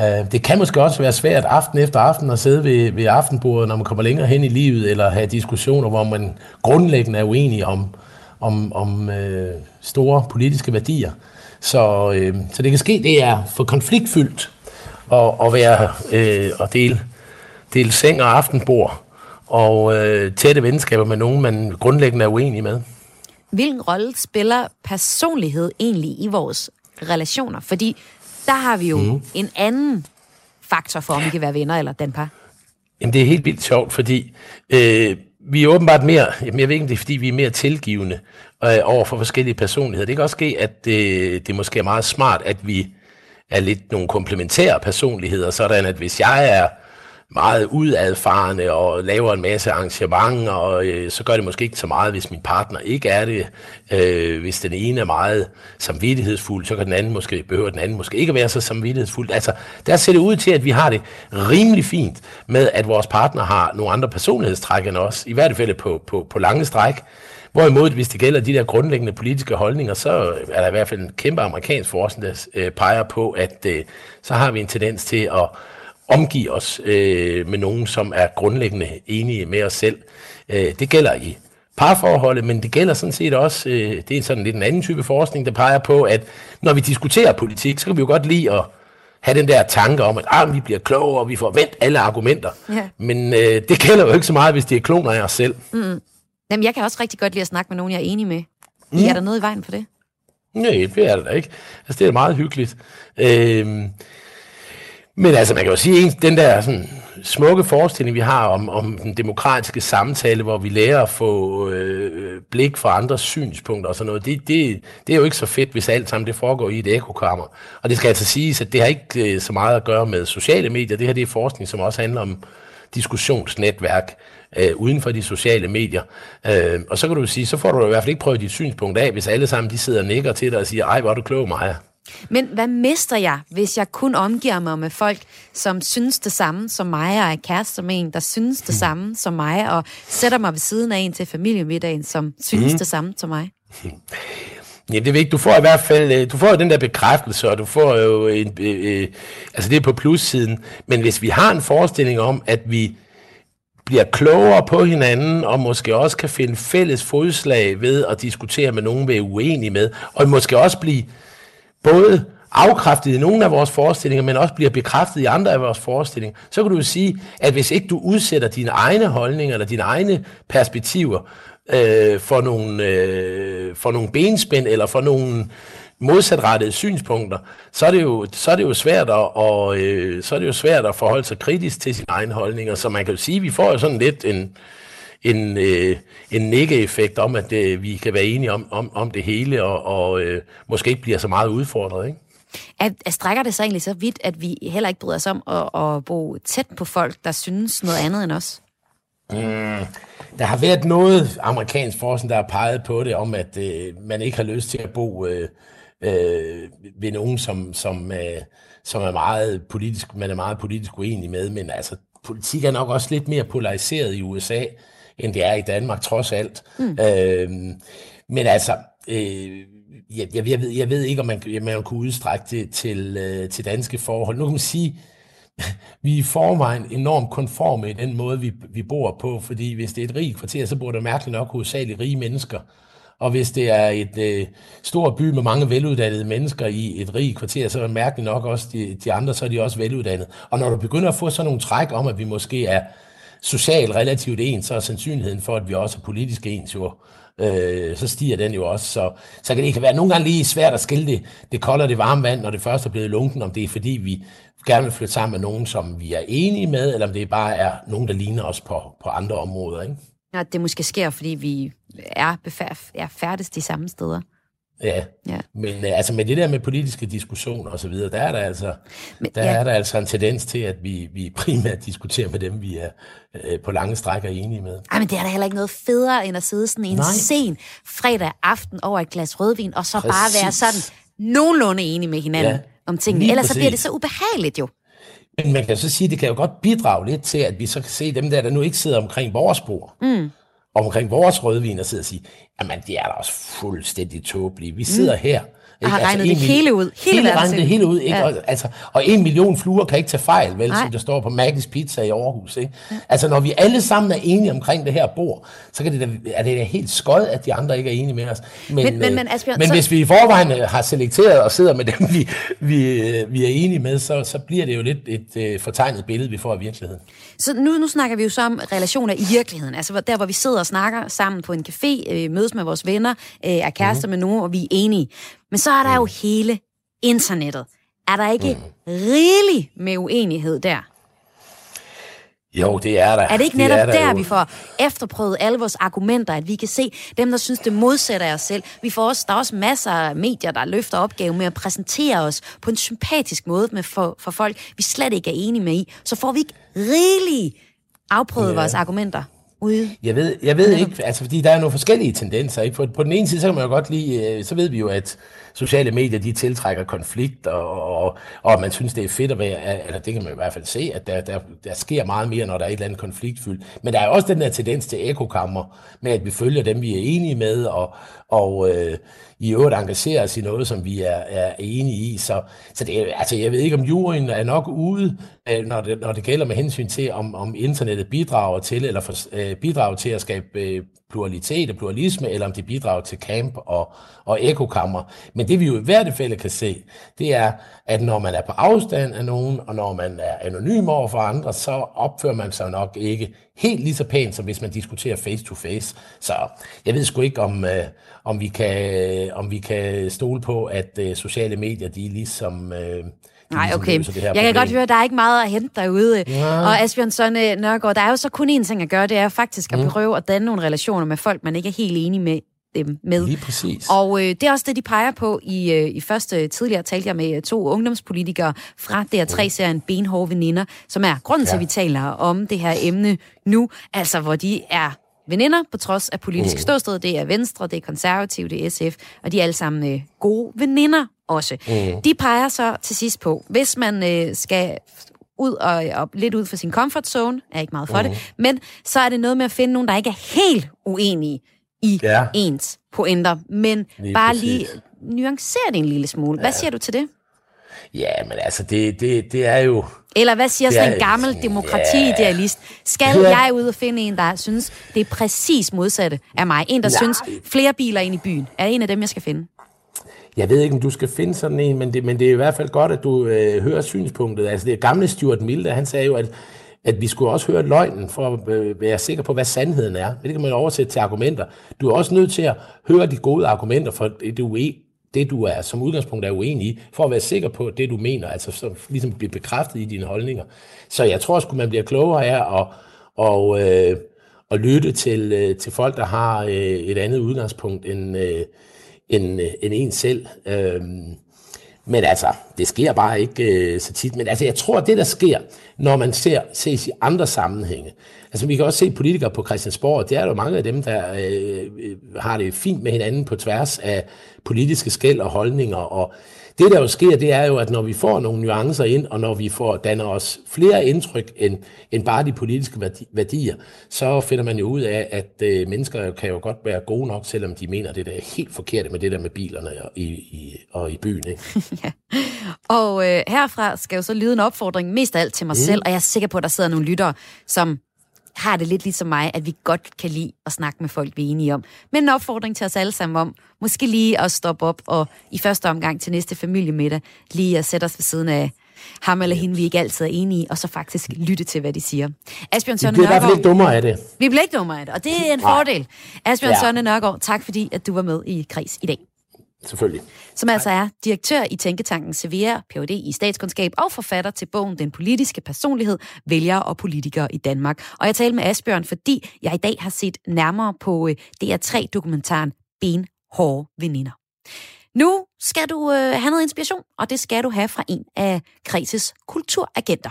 [SPEAKER 13] Øh, det kan måske også være svært aften efter aften at sidde ved, ved aftenbordet, når man kommer længere hen i livet, eller have diskussioner, hvor man grundlæggende er uenig om, om, om øh, store politiske værdier. Så, øh, så det kan ske, det er for konfliktfyldt at, at være øh, og dele, dele seng og aftenbord og øh, tætte venskaber med nogen, man grundlæggende er uenig med.
[SPEAKER 1] Hvilken rolle spiller personlighed egentlig i vores relationer? Fordi der har vi jo mm. en anden faktor for, om vi kan være venner eller den par.
[SPEAKER 13] Jamen, det er helt vildt sjovt, fordi øh, vi er åbenbart mere, jamen jeg ved ikke, det er fordi, vi er mere tilgivende øh, over for forskellige personligheder. Det kan også ske, at det, det måske er meget smart, at vi er lidt nogle komplementære personligheder, sådan at hvis jeg er meget udadfarende og laver en masse arrangementer, og øh, så gør det måske ikke så meget, hvis min partner ikke er det. Øh, hvis den ene er meget samvittighedsfuld, så kan den anden måske, behøver den anden måske ikke være så samvittighedsfuld. Altså, der ser det ud til, at vi har det rimelig fint med, at vores partner har nogle andre personlighedstræk end os, i hvert fald på, på, på lange stræk. Hvorimod, hvis det gælder de der grundlæggende politiske holdninger, så er der i hvert fald en kæmpe amerikansk forskning, der øh, peger på, at øh, så har vi en tendens til at omgive os øh, med nogen, som er grundlæggende enige med os selv. Øh, det gælder i parforholdet, men det gælder sådan set også, øh, det er sådan lidt en anden type forskning, der peger på, at når vi diskuterer politik, så kan vi jo godt lide at have den der tanke om, at ah, vi bliver klogere, og vi får vendt alle argumenter. Ja. Men øh, det gælder jo ikke så meget, hvis de er kloner af os selv.
[SPEAKER 1] Mm. Jamen, jeg kan også rigtig godt lide at snakke med nogen, jeg er enig med. Mm. Er der noget i vejen for det?
[SPEAKER 13] Nej, det er det da ikke. Altså, det er meget hyggeligt. Øh, men altså, man kan jo sige, at den der sådan, smukke forestilling, vi har om, om den demokratiske samtale, hvor vi lærer at få øh, blik for andres synspunkter og sådan noget, det, det, det er jo ikke så fedt, hvis alt sammen det foregår i et ekokammer. Og det skal altså siges, at det har ikke øh, så meget at gøre med sociale medier. Det her det er forskning, som også handler om diskussionsnetværk øh, uden for de sociale medier. Øh, og så kan du sige, så får du i hvert fald ikke prøvet dit synspunkt af, hvis alle sammen de sidder og nikker til dig og siger, ej, hvor er du klog, Maja.
[SPEAKER 1] Men hvad mister jeg, hvis jeg kun omgiver mig med folk, som synes det samme som mig, og er kærester med en, der synes det mm. samme som mig, og sætter mig ved siden af en til familiemiddagen, som synes mm. det samme som mig?
[SPEAKER 13] Ja, det er vigtigt. Du får i hvert fald øh, du får jo den der bekræftelse, og du får jo en, øh, øh, altså det er på plussiden. Men hvis vi har en forestilling om, at vi bliver klogere på hinanden, og måske også kan finde fælles fodslag ved at diskutere med nogen, vi er uenige med, og måske også blive både afkræftet i nogle af vores forestillinger, men også bliver bekræftet i andre af vores forestillinger, så kan du jo sige, at hvis ikke du udsætter dine egne holdninger eller dine egne perspektiver øh, for, nogle, øh, for nogle benspænd eller for nogle modsatrettede synspunkter, så er det jo, så er det jo svært at, og, øh, så er det jo svært at forholde sig kritisk til sine egne holdninger. Så man kan jo sige, at vi får jo sådan lidt en, en, øh, en nikke-effekt om, at øh, vi kan være enige om, om, om det hele, og, og øh, måske ikke bliver så meget udfordret, ikke?
[SPEAKER 1] At, at strækker det sig egentlig så vidt, at vi heller ikke bryder os om at, at bo tæt på folk, der synes noget andet end os?
[SPEAKER 13] Mm, der har været noget amerikansk forskning, der har peget på det, om at øh, man ikke har lyst til at bo øh, øh, ved nogen, som, som, øh, som er meget politisk, man er meget politisk uenig med, men altså, politik er nok også lidt mere polariseret i USA, end det er i Danmark, trods alt. Mm. Øh, men altså, øh, jeg, jeg, jeg, ved, jeg ved ikke, om man, man kunne udstrække det til, øh, til danske forhold. Nu kan man sige, vi er i forvejen enormt konforme i den måde, vi, vi bor på, fordi hvis det er et rigt kvarter, så bor der mærkeligt nok hovedsageligt rige mennesker. Og hvis det er et øh, stort by med mange veluddannede mennesker i et rigt kvarter, så er det mærkeligt nok også de, de andre, så er de også veluddannede. Og når du begynder at få sådan nogle træk om, at vi måske er socialt relativt ens, så er sandsynligheden for, at vi også er politisk ens jo, øh, så stiger den jo også. Så, så kan det kan være nogle gange lige svært at skille det, det kolde og det varme vand, når det først er blevet lunken, om det er fordi, vi gerne vil flytte sammen med nogen, som vi er enige med, eller om det bare er nogen, der ligner os på, på andre områder. Ikke?
[SPEAKER 1] Ja, det måske sker, fordi vi er, befær- er færdes de samme steder.
[SPEAKER 13] Ja,
[SPEAKER 1] ja.
[SPEAKER 13] men øh, altså med det der med politiske diskussioner og så videre, der er der altså, men, der ja. er der altså en tendens til, at vi, vi primært diskuterer med dem, vi er øh, på lange strækker enige med.
[SPEAKER 1] Ej, men det er da heller ikke noget federe, end at sidde sådan en Nej. sen fredag aften over et glas rødvin, og så præcis. bare være sådan nogenlunde enige med hinanden ja, om tingene. Ellers præcis. så bliver det så ubehageligt jo.
[SPEAKER 13] Men man kan så sige, at det kan jo godt bidrage lidt til, at vi så kan se dem der, der nu ikke sidder omkring vores bord. Mm omkring vores rødvin og sidde og sige, jamen det er da også fuldstændig tåbeligt. Vi sidder mm. her
[SPEAKER 1] jeg har regnet altså, det hele ud.
[SPEAKER 13] Hele, hele regnet det hele ud. Ikke? Ja. Og, altså, og en million fluer kan ikke tage fejl, vel, Nej. som der står på Maggis Pizza i Aarhus. Ikke? Ja. Altså, når vi alle sammen er enige omkring det her bord, så kan det da, er det da helt skød, at de andre ikke er enige med os. Men, men, men, men, Asbjørn, men så... hvis vi i forvejen øh, har selekteret og sidder med dem, vi, vi, øh, vi er enige med, så, så bliver det jo lidt et, et fortegnet billede, vi får af virkeligheden.
[SPEAKER 1] Så nu, nu snakker vi jo så om relationer i virkeligheden. Altså der, hvor vi sidder og snakker sammen på en café, øh, mødes med vores venner, øh, er kærester mm. med nogen, og vi er enige. Men så er der jo hele internettet. Er der ikke mm. rigeligt med uenighed der?
[SPEAKER 13] Jo, det er der.
[SPEAKER 1] Er det ikke netop det der, der vi får efterprøvet alle vores argumenter, at vi kan se dem, der synes, det modsætter af os selv. Vi får også, der er også masser af medier, der løfter opgaven med at præsentere os på en sympatisk måde med for, for folk, vi slet ikke er enige med i. Så får vi ikke rigeligt afprøvet ja. vores argumenter ude?
[SPEAKER 13] Jeg ved, jeg ved ikke, altså fordi der er nogle forskellige tendenser. Ikke? På, på den ene side, så kan man jo godt lide, øh, så ved vi jo, at sociale medier, de tiltrækker konflikt, og, og, og man synes, det er fedt at være, eller det kan man i hvert fald se, at der, der, der sker meget mere, når der er et eller andet konfliktfyldt. Men der er også den der tendens til ekokammer, med at vi følger dem, vi er enige med, og, og øh, i øvrigt engagerer os i noget, som vi er, er enige i. Så, så det, altså, jeg ved ikke, om juryen er nok ude, øh, når det, når det gælder med hensyn til, om, om internettet bidrager til, eller for, øh, bidrager til at skabe øh, pluralitet og pluralisme, eller om det bidrager til camp og, og ekokammer. Men det vi jo i hvert fald kan se, det er, at når man er på afstand af nogen, og når man er anonym over for andre, så opfører man sig nok ikke helt lige så pænt, som hvis man diskuterer face to face. Så jeg ved sgu ikke, om, øh, om, vi, kan, øh, om vi kan stole på, at øh, sociale medier, de er ligesom... Øh,
[SPEAKER 1] Nej, okay. Det jeg kan godt høre, at der er ikke meget at hente derude. Ja. Og Asbjørn Sonne Nørgaard, der er jo så kun én ting at gøre, det er faktisk at mm. prøve at danne nogle relationer med folk, man ikke er helt enig med dem med.
[SPEAKER 13] Lige præcis.
[SPEAKER 1] Og øh, det er også det, de peger på i, øh, i første tidligere talte jeg med to ungdomspolitikere fra DR3-serien Benhårde Veninder, som er grunden ja. til, at vi taler om det her emne nu, altså hvor de er veninder på trods af politisk mm. ståsted. Det er Venstre, det er Konservativ, det er SF, og de er alle sammen øh, gode veninder også. Mm. De peger så til sidst på, hvis man øh, skal ud og, og lidt ud for sin comfort zone, er ikke meget for mm. det, men så er det noget med at finde nogen, der ikke er helt uenige i ja. ens pointer, men lige bare præcis. lige nuancere det en lille smule. Hvad ja. siger du til det?
[SPEAKER 13] Ja, men altså, det, det, det er jo...
[SPEAKER 1] Eller hvad siger sådan en gammel demokrati-idealist? Skal ja. jeg ud og finde en, der synes, det er præcis modsatte af mig? En, der Nej. synes, flere biler ind i byen. Er en af dem, jeg skal finde?
[SPEAKER 13] Jeg ved ikke, om du skal finde sådan en, men det, men det er i hvert fald godt, at du øh, hører synspunktet. Altså, det gamle Stuart Milde, han sagde jo, at at vi skulle også høre løgnen for at øh, være sikker på, hvad sandheden er. Det kan man oversætte til argumenter. Du er også nødt til at høre de gode argumenter for det, du er, det, du er som udgangspunkt er uenig i, for at være sikker på det, du mener, altså så ligesom blive bekræftet i dine holdninger. Så jeg tror sgu, man bliver klogere af at, og, øh, at lytte til, øh, til folk, der har øh, et andet udgangspunkt end, øh, end, øh, end en selv. Øh, Men altså, det sker bare ikke øh, så tit. Men altså, jeg tror, at det, der sker, når man ser, ses i andre sammenhænge, altså vi kan også se politikere på Christiansborg, det er jo mange af dem, der øh, øh, har det fint med hinanden på tværs af politiske skæld og holdninger, og det, der jo sker, det er jo, at når vi får nogle nuancer ind, og når vi får danner os flere indtryk end, end bare de politiske værdier, så finder man jo ud af, at øh, mennesker kan jo godt være gode nok, selvom de mener, det der er helt forkert med det der med bilerne og i, i, og i byen. Ikke? ja.
[SPEAKER 1] Og øh, herfra skal jo så lyde en opfordring mest af alt til mig mm. selv, og jeg er sikker på, at der sidder nogle lyttere, som har det lidt ligesom mig, at vi godt kan lide at snakke med folk, vi er enige om. Men en opfordring til os alle sammen om, måske lige at stoppe op og i første omgang til næste familiemiddag, lige at sætte os ved siden af ham eller hende, vi ikke altid er enige og så faktisk lytte til, hvad de siger. Asbjørn Sønne
[SPEAKER 13] Vi bliver i hvert fald ikke dummere af det.
[SPEAKER 1] Vi bliver ikke dummere af det, og det er en fordel. Asbjørn ja. Sønne Nørgaard, tak fordi, at du var med i Kris i dag.
[SPEAKER 13] Selvfølgelig.
[SPEAKER 1] Som altså er direktør i Tænketanken Sevilla, Ph.D. i statskundskab og forfatter til bogen Den politiske personlighed, vælgere og politikere i Danmark. Og jeg taler med Asbjørn, fordi jeg i dag har set nærmere på øh, DR3-dokumentaren Benhårde Veninder. Nu skal du øh, have noget inspiration, og det skal du have fra en af Kreses kulturagenter.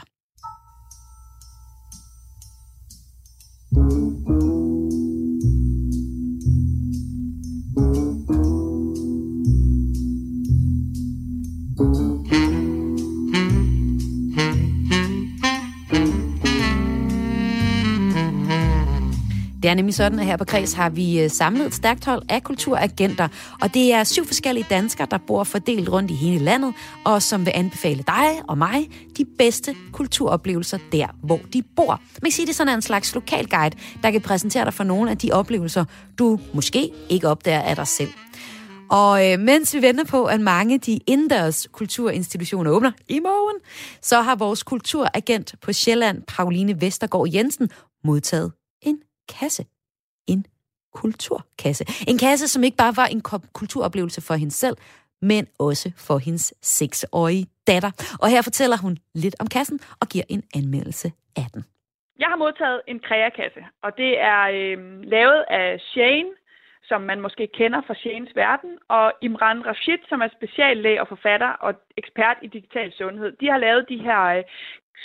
[SPEAKER 1] Det er nemlig sådan, at her på Kreds har vi øh, samlet et stærkt hold af kulturagenter, og det er syv forskellige danskere, der bor fordelt rundt i hele landet, og som vil anbefale dig og mig de bedste kulturoplevelser der, hvor de bor. Man kan sige, det er sådan en slags lokal guide, der kan præsentere dig for nogle af de oplevelser, du måske ikke opdager af dig selv. Og øh, mens vi venter på, at mange de indendørs kulturinstitutioner åbner i morgen, så har vores kulturagent på Sjælland, Pauline Vestergaard Jensen, modtaget kasse. En kulturkasse. En kasse, som ikke bare var en kulturoplevelse for hende selv, men også for hendes seksårige datter. Og her fortæller hun lidt om kassen og giver en anmeldelse af den.
[SPEAKER 14] Jeg har modtaget en kreakasse, og det er øh, lavet af Shane, som man måske kender fra Shanes verden, og Imran Rashid, som er speciallæge og forfatter og ekspert i digital sundhed. De har lavet de her øh,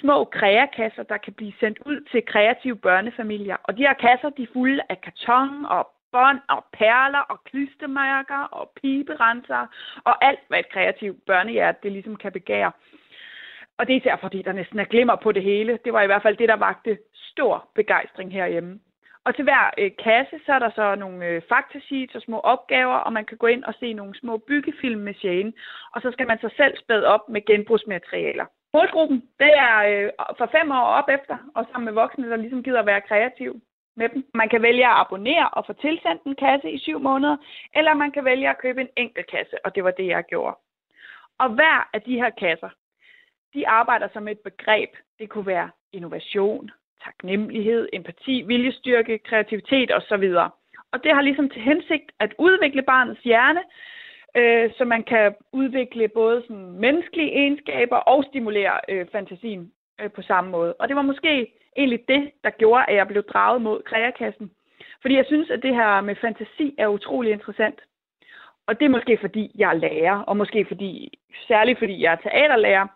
[SPEAKER 14] små kreakasser, der kan blive sendt ud til kreative børnefamilier. Og de her kasser, de er fulde af karton og bånd og perler og klistermærker og piberenser og alt, hvad et kreativt børnehjerte det ligesom kan begære. Og det er især fordi, der næsten er glimmer på det hele. Det var i hvert fald det, der vagte stor begejstring herhjemme. Og til hver øh, kasse, så er der så nogle øh, faktasheets og små opgaver, og man kan gå ind og se nogle små byggefilm med Shane. Og så skal man så selv spæde op med genbrugsmaterialer. Målgruppen, det er øh, fra fem år op efter, og sammen med voksne, der ligesom gider at være kreativ med dem. Man kan vælge at abonnere og få tilsendt en kasse i syv måneder, eller man kan vælge at købe en enkelt kasse, og det var det, jeg gjorde. Og hver af de her kasser, de arbejder som et begreb. Det kunne være innovation, taknemmelighed, empati, viljestyrke, kreativitet osv. Og det har ligesom til hensigt at udvikle barnets hjerne, øh, så man kan udvikle både sådan menneskelige egenskaber og stimulere øh, fantasien øh, på samme måde. Og det var måske egentlig det, der gjorde, at jeg blev draget mod kreakassen. Fordi jeg synes, at det her med fantasi er utrolig interessant. Og det er måske fordi, jeg er lærer, og måske fordi, særligt fordi jeg er teaterlærer,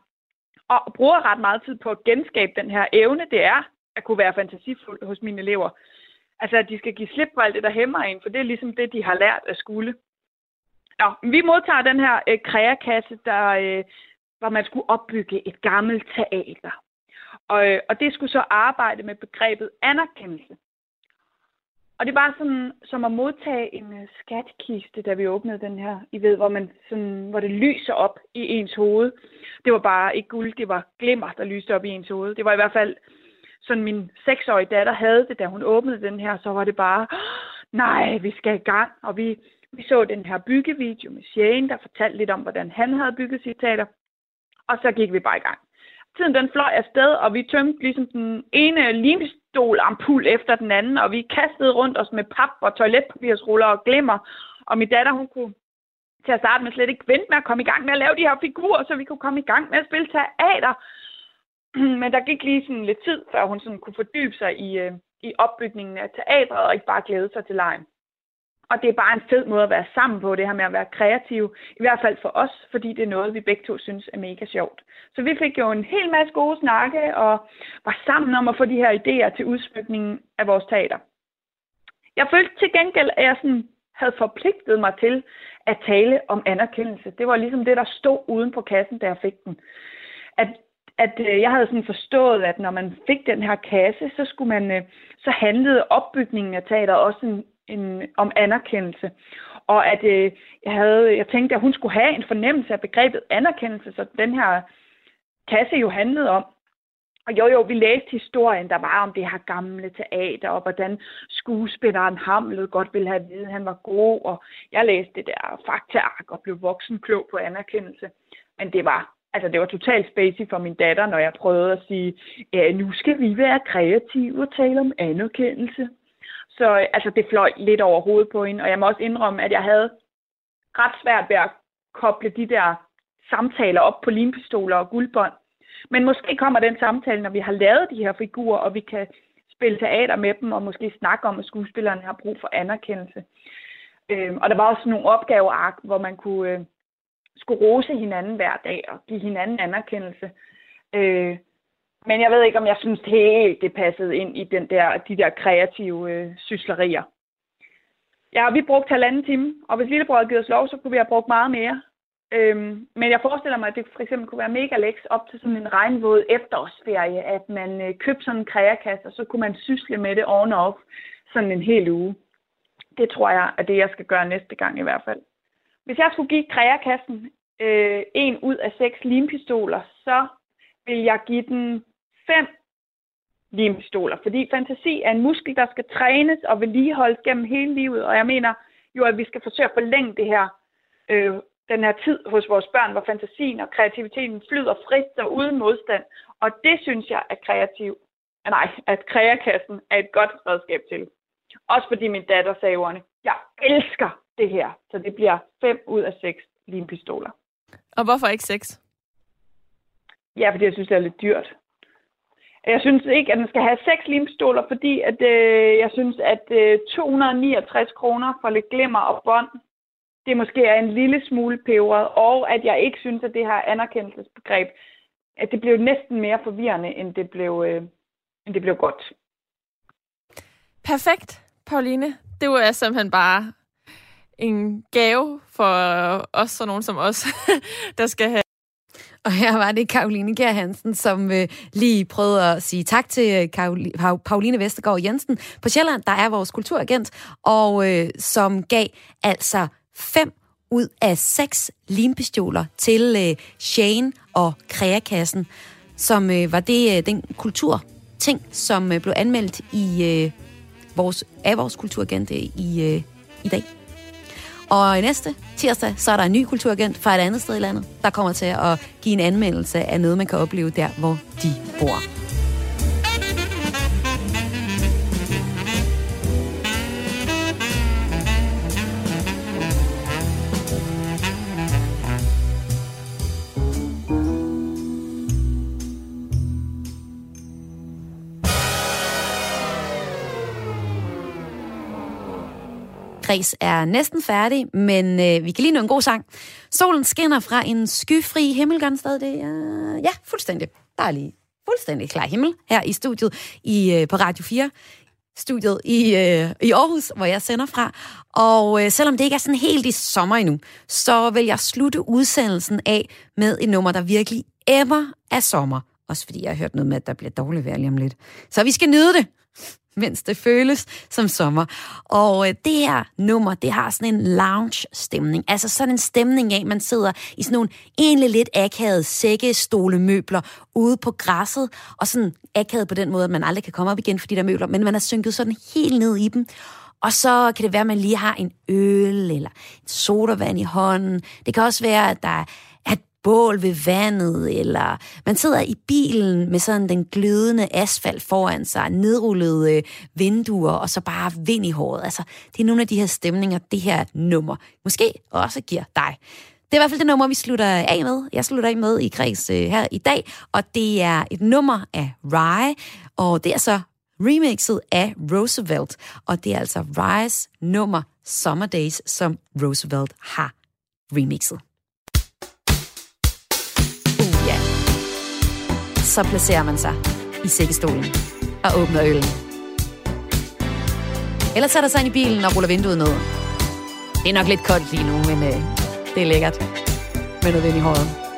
[SPEAKER 14] og bruger ret meget tid på at genskabe den her evne, det er at kunne være fantasifuld hos mine elever. Altså, at de skal give slip på alt det, der hæmmer en, for det er ligesom det, de har lært at skulle. Nå, vi modtager den her øh, kreakasse, der, øh, hvor man skulle opbygge et gammelt teater. Og, øh, og det skulle så arbejde med begrebet anerkendelse. Og det var sådan som at modtage en øh, skatkiste, da vi åbnede den her. I ved, hvor, man sådan, hvor det lyser op i ens hoved. Det var bare ikke guld, det var glimmer, der lyste op i ens hoved. Det var i hvert fald sådan min seksårige datter havde det, da hun åbnede den her, så var det bare, nej, vi skal i gang. Og vi, vi så den her byggevideo med Shane, der fortalte lidt om, hvordan han havde bygget sit teater. Og så gik vi bare i gang. Tiden den fløj afsted, og vi tømte ligesom den ene limstolampul efter den anden, og vi kastede rundt os med pap og toiletpapirsruller og glimmer. Og min datter, hun kunne til at starte med slet ikke vente med at komme i gang med at lave de her figurer, så vi kunne komme i gang med at spille teater. Men der gik lige sådan lidt tid, før hun sådan kunne fordybe sig i, øh, i opbygningen af teatret, og ikke bare glæde sig til lejen. Og det er bare en fed måde at være sammen på, det her med at være kreativ. I hvert fald for os, fordi det er noget, vi begge to synes er mega sjovt. Så vi fik jo en hel masse gode snakke, og var sammen om at få de her idéer til udsmykningen af vores teater. Jeg følte til gengæld, at jeg sådan havde forpligtet mig til at tale om anerkendelse. Det var ligesom det, der stod uden på kassen, da jeg fik den. At, at øh, jeg havde sådan forstået, at når man fik den her kasse, så skulle man, øh, så handlede opbygningen af teater også en, en, om anerkendelse. Og at øh, jeg, havde, jeg tænkte, at hun skulle have en fornemmelse af begrebet anerkendelse, så den her kasse jo handlede om. Og jo, jo, vi læste historien, der var om det her gamle teater, og hvordan skuespilleren Hamlet godt ville have at vide, at han var god, og jeg læste det der faktaark og blev voksen klog på anerkendelse. Men det var, altså det var totalt spacey for min datter, når jeg prøvede at sige, ja, nu skal vi være kreative og tale om anerkendelse. Så øh, altså, det fløj lidt over hovedet på hende, og jeg må også indrømme, at jeg havde ret svært ved at koble de der samtaler op på limpistoler og guldbånd. Men måske kommer den samtale, når vi har lavet de her figurer, og vi kan spille teater med dem, og måske snakke om, at skuespillerne har brug for anerkendelse. Øh, og der var også nogle opgaveark, hvor man kunne øh, skulle rose hinanden hver dag og give hinanden anerkendelse. Øh, men jeg ved ikke, om jeg synes helt, det passede ind i den der, de der kreative øh, syslerier. Ja, vi brugte halvanden time, og hvis lillebror havde givet os lov, så kunne vi have brugt meget mere. Øhm, men jeg forestiller mig, at det for eksempel kunne være mega læks op til sådan en regnvåd efterårsferie, at man øh, købte sådan en kreakasse, og så kunne man sysle med det on og off sådan en hel uge. Det tror jeg er det, jeg skal gøre næste gang i hvert fald. Hvis jeg skulle give kreakassen øh, en ud af seks limpistoler, så vil jeg give den fem limpistoler. Fordi fantasi er en muskel, der skal trænes og vedligeholdes gennem hele livet. Og jeg mener jo, at vi skal forsøge at forlænge det her øh, den her tid hos vores børn, hvor fantasien og kreativiteten flyder frit og uden modstand. Og det synes jeg er kreativ. Nej, at kreakassen er et godt redskab til. Også fordi min datter sagde ordene, jeg elsker det her. Så det bliver 5 ud af 6 limpistoler.
[SPEAKER 15] Og hvorfor ikke 6?
[SPEAKER 14] Ja, fordi jeg synes, det er lidt dyrt. Jeg synes ikke, at den skal have seks limstoler, fordi at, øh, jeg synes, at øh, 269 kroner for lidt glimmer og bånd, det måske er en lille smule peberet, og at jeg ikke synes, at det her anerkendelsesbegreb, at det blev næsten mere forvirrende, end det blev, øh, end det blev godt.
[SPEAKER 15] Perfekt, Pauline. Det var simpelthen bare en gave for os, og nogen som os, der skal have
[SPEAKER 1] og her var det Karoline Kjær Hansen, som øh, lige prøvede at sige tak til øh, Pauline Vestergaard Jensen på Sjælland, der er vores kulturagent, og øh, som gav altså fem ud af seks limpistoler til øh, Shane og Kreakassen, som øh, var det øh, den kulturting, som øh, blev anmeldt i øh, vores, af vores kulturagent øh, i, øh, i dag. Og i næste tirsdag, så er der en ny kulturagent fra et andet sted i landet, der kommer til at give en anmeldelse af noget, man kan opleve der, hvor de bor. Kreds er næsten færdig, men øh, vi kan lige nå en god sang. Solen skinner fra en skyfri himmel, gør stadig det? Ja, fuldstændig. Der er lige fuldstændig klar himmel her i studiet i, øh, på Radio 4 studiet i, øh, i Aarhus, hvor jeg sender fra. Og øh, selvom det ikke er sådan helt i sommer endnu, så vil jeg slutte udsendelsen af med et nummer, der virkelig ever er sommer. Også fordi jeg har hørt noget med, at der bliver dårligt vejr lige om lidt. Så vi skal nyde det mens det føles som sommer. Og øh, det her nummer, det har sådan en lounge-stemning. Altså sådan en stemning af, at man sidder i sådan nogle egentlig lidt akavede sækkestolemøbler ude på græsset, og sådan akavet på den måde, at man aldrig kan komme op igen for de der møbler, men man er synket sådan helt ned i dem. Og så kan det være, at man lige har en øl eller en sodavand i hånden. Det kan også være, at der bål ved vandet, eller man sidder i bilen med sådan den glødende asfalt foran sig, nedrullede øh, vinduer, og så bare vind i håret. Altså, det er nogle af de her stemninger, det her nummer måske også giver dig. Det er i hvert fald det nummer, vi slutter af med. Jeg slutter af med i kreds øh, her i dag, og det er et nummer af Rye, og det er så
[SPEAKER 16] remixet af Roosevelt, og det er altså Ryes nummer Summer Days, som Roosevelt har remixet. Så placerer man sig i sækkestolen og åbner øllen. Eller sætter sig ind i bilen og ruller vinduet ned. Det er nok lidt koldt lige nu, men øh, det er lækkert med noget vind i håret.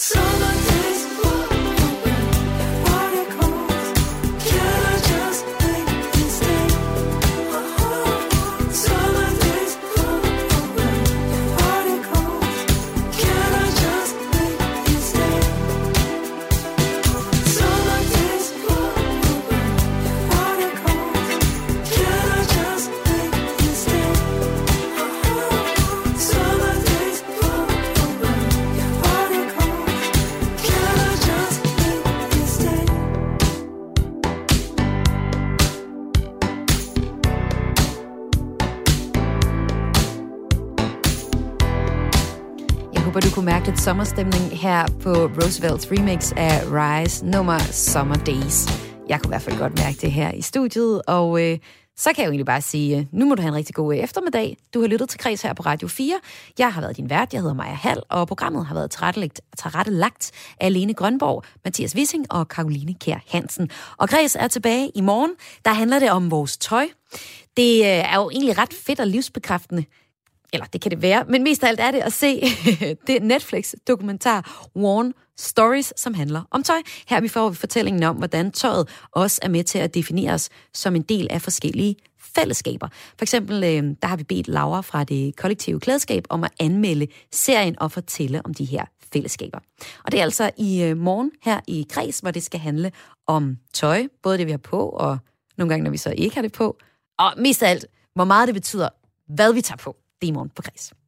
[SPEAKER 16] Håber, lidt sommerstemning her på Roosevelts remix af Rise nummer Summer Days. Jeg kunne i hvert fald godt mærke det her i studiet, og øh, så kan jeg jo egentlig bare sige, øh, nu må du have en rigtig god øh, eftermiddag. Du har lyttet til Kreds her på Radio 4. Jeg har været din vært, jeg hedder Maja Hall, og programmet har været tilrettelagt af Lene Grønborg, Mathias Wissing og Karoline Kær Hansen. Og Kreds er tilbage i morgen. Der handler det om vores tøj. Det øh, er jo egentlig ret fedt og livsbekræftende, eller det kan det være, men mest af alt er det at se det Netflix-dokumentar Worn Stories, som handler om tøj. Her vi får vi fortællingen om, hvordan tøjet også er med til at definere os som en del af forskellige fællesskaber. For eksempel, øh, der har vi bedt Laura fra det kollektive klædeskab om at anmelde serien og fortælle om de her fællesskaber. Og det er altså i øh, morgen her i Kreds, hvor det skal handle om tøj, både det vi har på, og nogle gange, når vi så ikke har det på, og mest af alt, hvor meget det betyder, hvad vi tager på. Det er